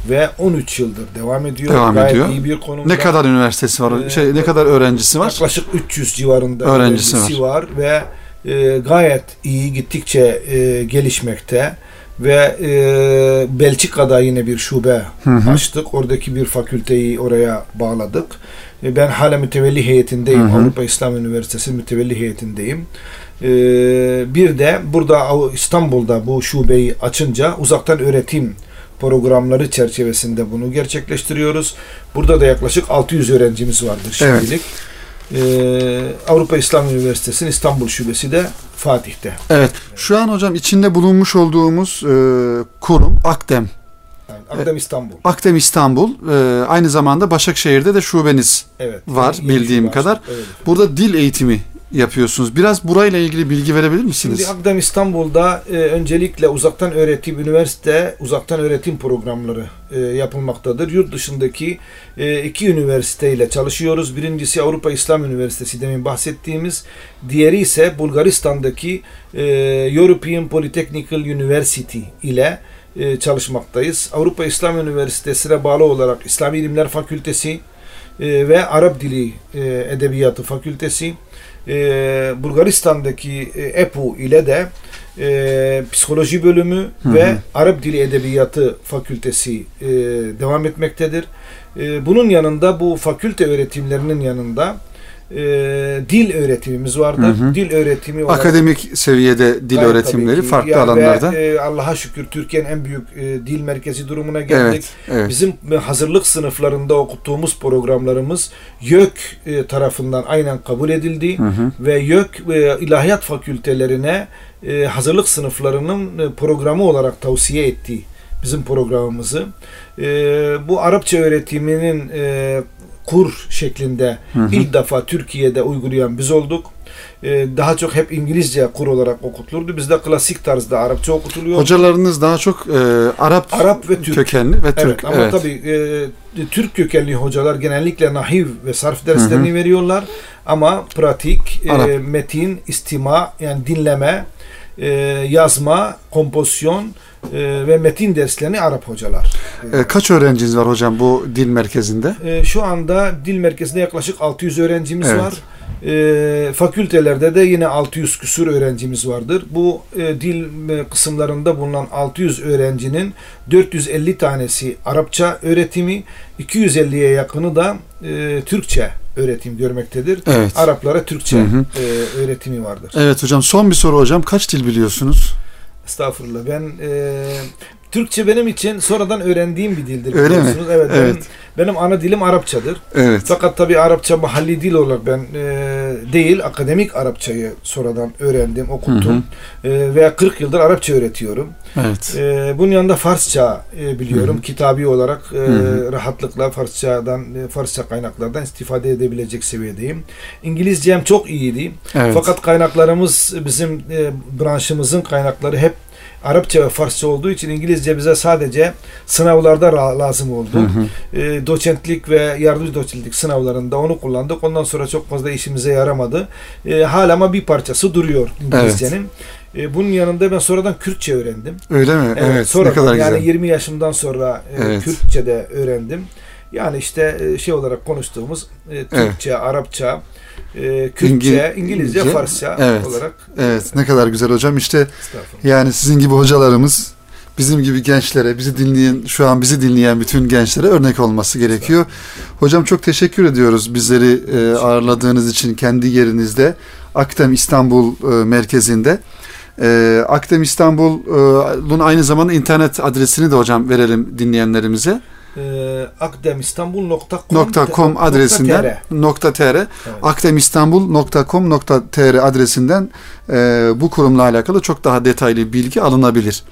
Speaker 3: ve 13 yıldır devam ediyor.
Speaker 2: Devam
Speaker 3: Gayet
Speaker 2: ediyor.
Speaker 3: iyi bir konumda.
Speaker 2: Ne kadar üniversitesi var?
Speaker 3: Ee,
Speaker 2: şey ne kadar öğrencisi var?
Speaker 3: Yaklaşık 300 civarında
Speaker 2: Öğrencisi
Speaker 3: öğrencisi var. ve e, gayet iyi gittikçe e, gelişmekte ve e, Belçika'da yine bir şube
Speaker 2: Hı hı.
Speaker 3: açtık. Oradaki bir fakülteyi oraya bağladık ben hala mütevelli heyetindeyim.
Speaker 2: Hı hı.
Speaker 3: Avrupa İslam Üniversitesi mütevelli heyetindeyim. E, bir de burada İstanbul'da bu şubeyi açınca uzaktan öğretim programları çerçevesinde bunu gerçekleştiriyoruz. Burada da yaklaşık 600 öğrencimiz vardır
Speaker 2: Evet.
Speaker 3: şimdilik. E, Avrupa İslam Üniversitesi'nin İstanbul Şubesi de Fatih'te.
Speaker 2: Evet. Şu an hocam içinde bulunmuş olduğumuz e, kurum Akdem.
Speaker 3: Yani Akdem İstanbul.
Speaker 2: Akdem İstanbul. E, aynı zamanda Başakşehir'de de şubeniz.
Speaker 3: Evet.
Speaker 2: Var,
Speaker 3: Yeni
Speaker 2: bildiğim
Speaker 3: şube
Speaker 2: kadar.
Speaker 3: Evet.
Speaker 2: Burada dil eğitimi yapıyorsunuz. Biraz burayla ilgili bilgi verebilir misiniz?
Speaker 3: Şimdi Akdem İstanbul'da e, öncelikle uzaktan öğretim, üniversite uzaktan öğretim programları e, yapılmaktadır. Yurt dışındaki e, iki üniversiteyle çalışıyoruz. Birincisi Avrupa İslam Üniversitesi demin bahsettiğimiz. Diğeri ise Bulgaristan'daki e, European Polytechnical University ile e, çalışmaktayız. Avrupa İslam Üniversitesi'ne bağlı olarak İslami İlimler Fakültesi e, ve Arap Dili e, Edebiyatı Fakültesi e, Bulgaristan'daki e, EPU ile de e, psikoloji bölümü
Speaker 2: Hı
Speaker 3: ve
Speaker 2: hı.
Speaker 3: Arap Dili Edebiyatı Fakültesi e, devam etmektedir. E, bunun yanında bu fakülte öğretimlerinin yanında e, dil öğretimimiz vardır.
Speaker 2: Hı hı.
Speaker 3: Dil öğretimi olarak
Speaker 2: Akademik seviyede dil
Speaker 3: Gayet
Speaker 2: öğretimleri
Speaker 3: ki.
Speaker 2: farklı
Speaker 3: Ya
Speaker 2: alanlarda.
Speaker 3: Ve, e, Allah'a şükür Türkiye'nin en büyük e, dil merkezi durumuna geldik.
Speaker 2: evet, evet.
Speaker 3: Bizim e, hazırlık sınıflarında okuttuğumuz programlarımız YÖK e, tarafından aynen kabul edildi
Speaker 2: Hı hı.
Speaker 3: ve YÖK e, ilahiyat fakültelerine e, hazırlık sınıflarının e, programı olarak tavsiye etti bizim programımızı. E, bu Arapça öğretiminin e, kur şeklinde
Speaker 2: Hı hı.
Speaker 3: ilk defa Türkiye'de uygulayan biz olduk. E, daha çok hep İngilizce kur olarak okutulurdu. Bizde klasik tarzda Arapça okutuluyor.
Speaker 2: Hocalarınız daha çok e, Arap,
Speaker 3: Arap ve Türk.
Speaker 2: kökenli ve Türk.
Speaker 3: Evet ama
Speaker 2: evet.
Speaker 3: tabii e, Türk kökenli hocalar genellikle nahiv ve sarf derslerini veriyorlar ama pratik, e, metin, istima yani dinleme, e, yazma, kompozisyon e, ve metin derslerini Arap hocalar.
Speaker 2: E, kaç öğrenciniz var hocam bu dil merkezinde?
Speaker 3: E, şu anda dil merkezinde yaklaşık 600 öğrencimiz
Speaker 2: Evet.
Speaker 3: var. E, fakültelerde de yine 600 küsur öğrencimiz vardır. Bu e, dil e, kısımlarında bulunan 600 öğrencinin 450 tanesi Arapça öğretimi, 250'ye yakını da e, Türkçe öğretim görmektedir.
Speaker 2: Evet.
Speaker 3: Araplara Türkçe
Speaker 2: Hı hı.
Speaker 3: e, öğretimi vardır.
Speaker 2: Evet hocam son bir soru hocam. Kaç dil biliyorsunuz?
Speaker 3: Estağfurullah. Ben e, Türkçe benim için sonradan öğrendiğim bir dildir.
Speaker 2: Öyle mi?
Speaker 3: Evet.
Speaker 2: Evet.
Speaker 3: Benim, benim ana dilim Arapçadır.
Speaker 2: Evet.
Speaker 3: Fakat tabii Arapça mahalli dil olarak ben e, değil, akademik Arapçayı sonradan öğrendim, okuttum. E, ve 40 yıldır Arapça öğretiyorum.
Speaker 2: Evet.
Speaker 3: E, bunun yanında Farsça e, biliyorum.
Speaker 2: Hı hı.
Speaker 3: Kitabi olarak e,
Speaker 2: hı.
Speaker 3: rahatlıkla Farsçadan, e, Farsça kaynaklardan istifade edebilecek seviyedeyim. İngilizcem çok iyiydi.
Speaker 2: Evet.
Speaker 3: Fakat kaynaklarımız bizim e, branşımızın kaynakları hep Arapça ve Farsça olduğu için İngilizce bize sadece sınavlarda lazım oldu.
Speaker 2: Hı hı.
Speaker 3: E, doçentlik ve yardımcı doçentlik sınavlarında onu kullandık. Ondan sonra çok fazla işimize yaramadı. E, hala ama bir parçası duruyor İngilizcenin. E, bunun yanında ben sonradan Kürtçe öğrendim.
Speaker 2: Öyle mi? Evet.
Speaker 3: sonradan,
Speaker 2: ne kadar
Speaker 3: yani
Speaker 2: güzel.
Speaker 3: 20 yaşımdan sonra e,
Speaker 2: Evet.
Speaker 3: Kürtçe de öğrendim. Yani işte e, şey olarak konuştuğumuz e, Türkçe, Arapça, e, Kürtçe,
Speaker 2: İngil-
Speaker 3: İngilizce,
Speaker 2: İngilizce,
Speaker 3: Farsça
Speaker 2: evet.
Speaker 3: olarak.
Speaker 2: Evet. Ne kadar güzel hocam. İşte yani sizin gibi hocalarımız bizim gibi gençlere, bizi dinleyen, şu an bizi dinleyen bütün gençlere örnek olması gerekiyor. Hocam çok teşekkür ediyoruz bizleri e, ağırladığınız için kendi yerinizde. Akdem İstanbul e, merkezinde. E, Akdem İstanbul'un aynı zamanda internet adresini de hocam verelim dinleyenlerimize.
Speaker 3: E, akdemistanbul.com
Speaker 2: .com adresinden
Speaker 3: nokta
Speaker 2: .tr
Speaker 3: Evet.
Speaker 2: akdemistanbul.com.tr adresinden e, bu kurumla alakalı çok daha detaylı bilgi alınabilir.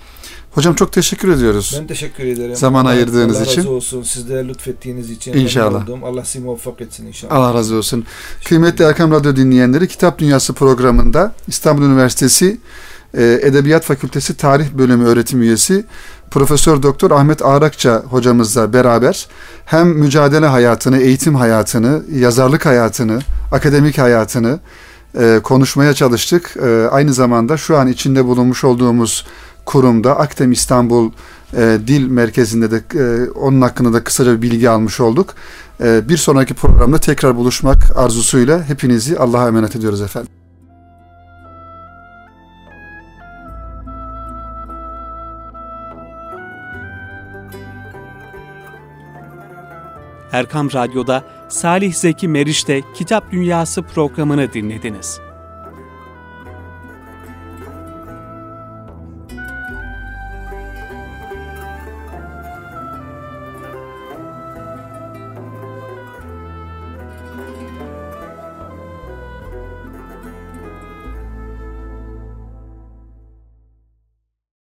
Speaker 2: Hocam çok teşekkür ediyoruz.
Speaker 3: Ben teşekkür ederim.
Speaker 2: Zaman
Speaker 3: Allah-
Speaker 2: ayırdığınız
Speaker 3: Allah
Speaker 2: için.
Speaker 3: razı olsun. Siz de lütfettiğiniz için.
Speaker 2: İnşallah.
Speaker 3: oldum. Allah sizi muvaffak etsin inşallah.
Speaker 2: Allah razı olsun. Kıymetli Erkam Radyo dinleyenleri Kitap Dünyası programında İstanbul Üniversitesi e, Edebiyat Fakültesi Tarih Bölümü öğretim üyesi Profesör Doktor Ahmet Ağrakça hocamızla beraber hem mücadele hayatını, eğitim hayatını, yazarlık hayatını, akademik hayatını e, konuşmaya çalıştık. E, aynı zamanda şu an içinde bulunmuş olduğumuz kurumda Akdem İstanbul e, Dil Merkezi'nde de e, onun hakkında da kısaca bir bilgi almış olduk. E, bir sonraki programda tekrar buluşmak arzusuyla hepinizi Allah'a emanet ediyoruz efendim.
Speaker 1: Erkam Radyo'da Salih Zeki Meriç'te Kitap Dünyası programını dinlediniz.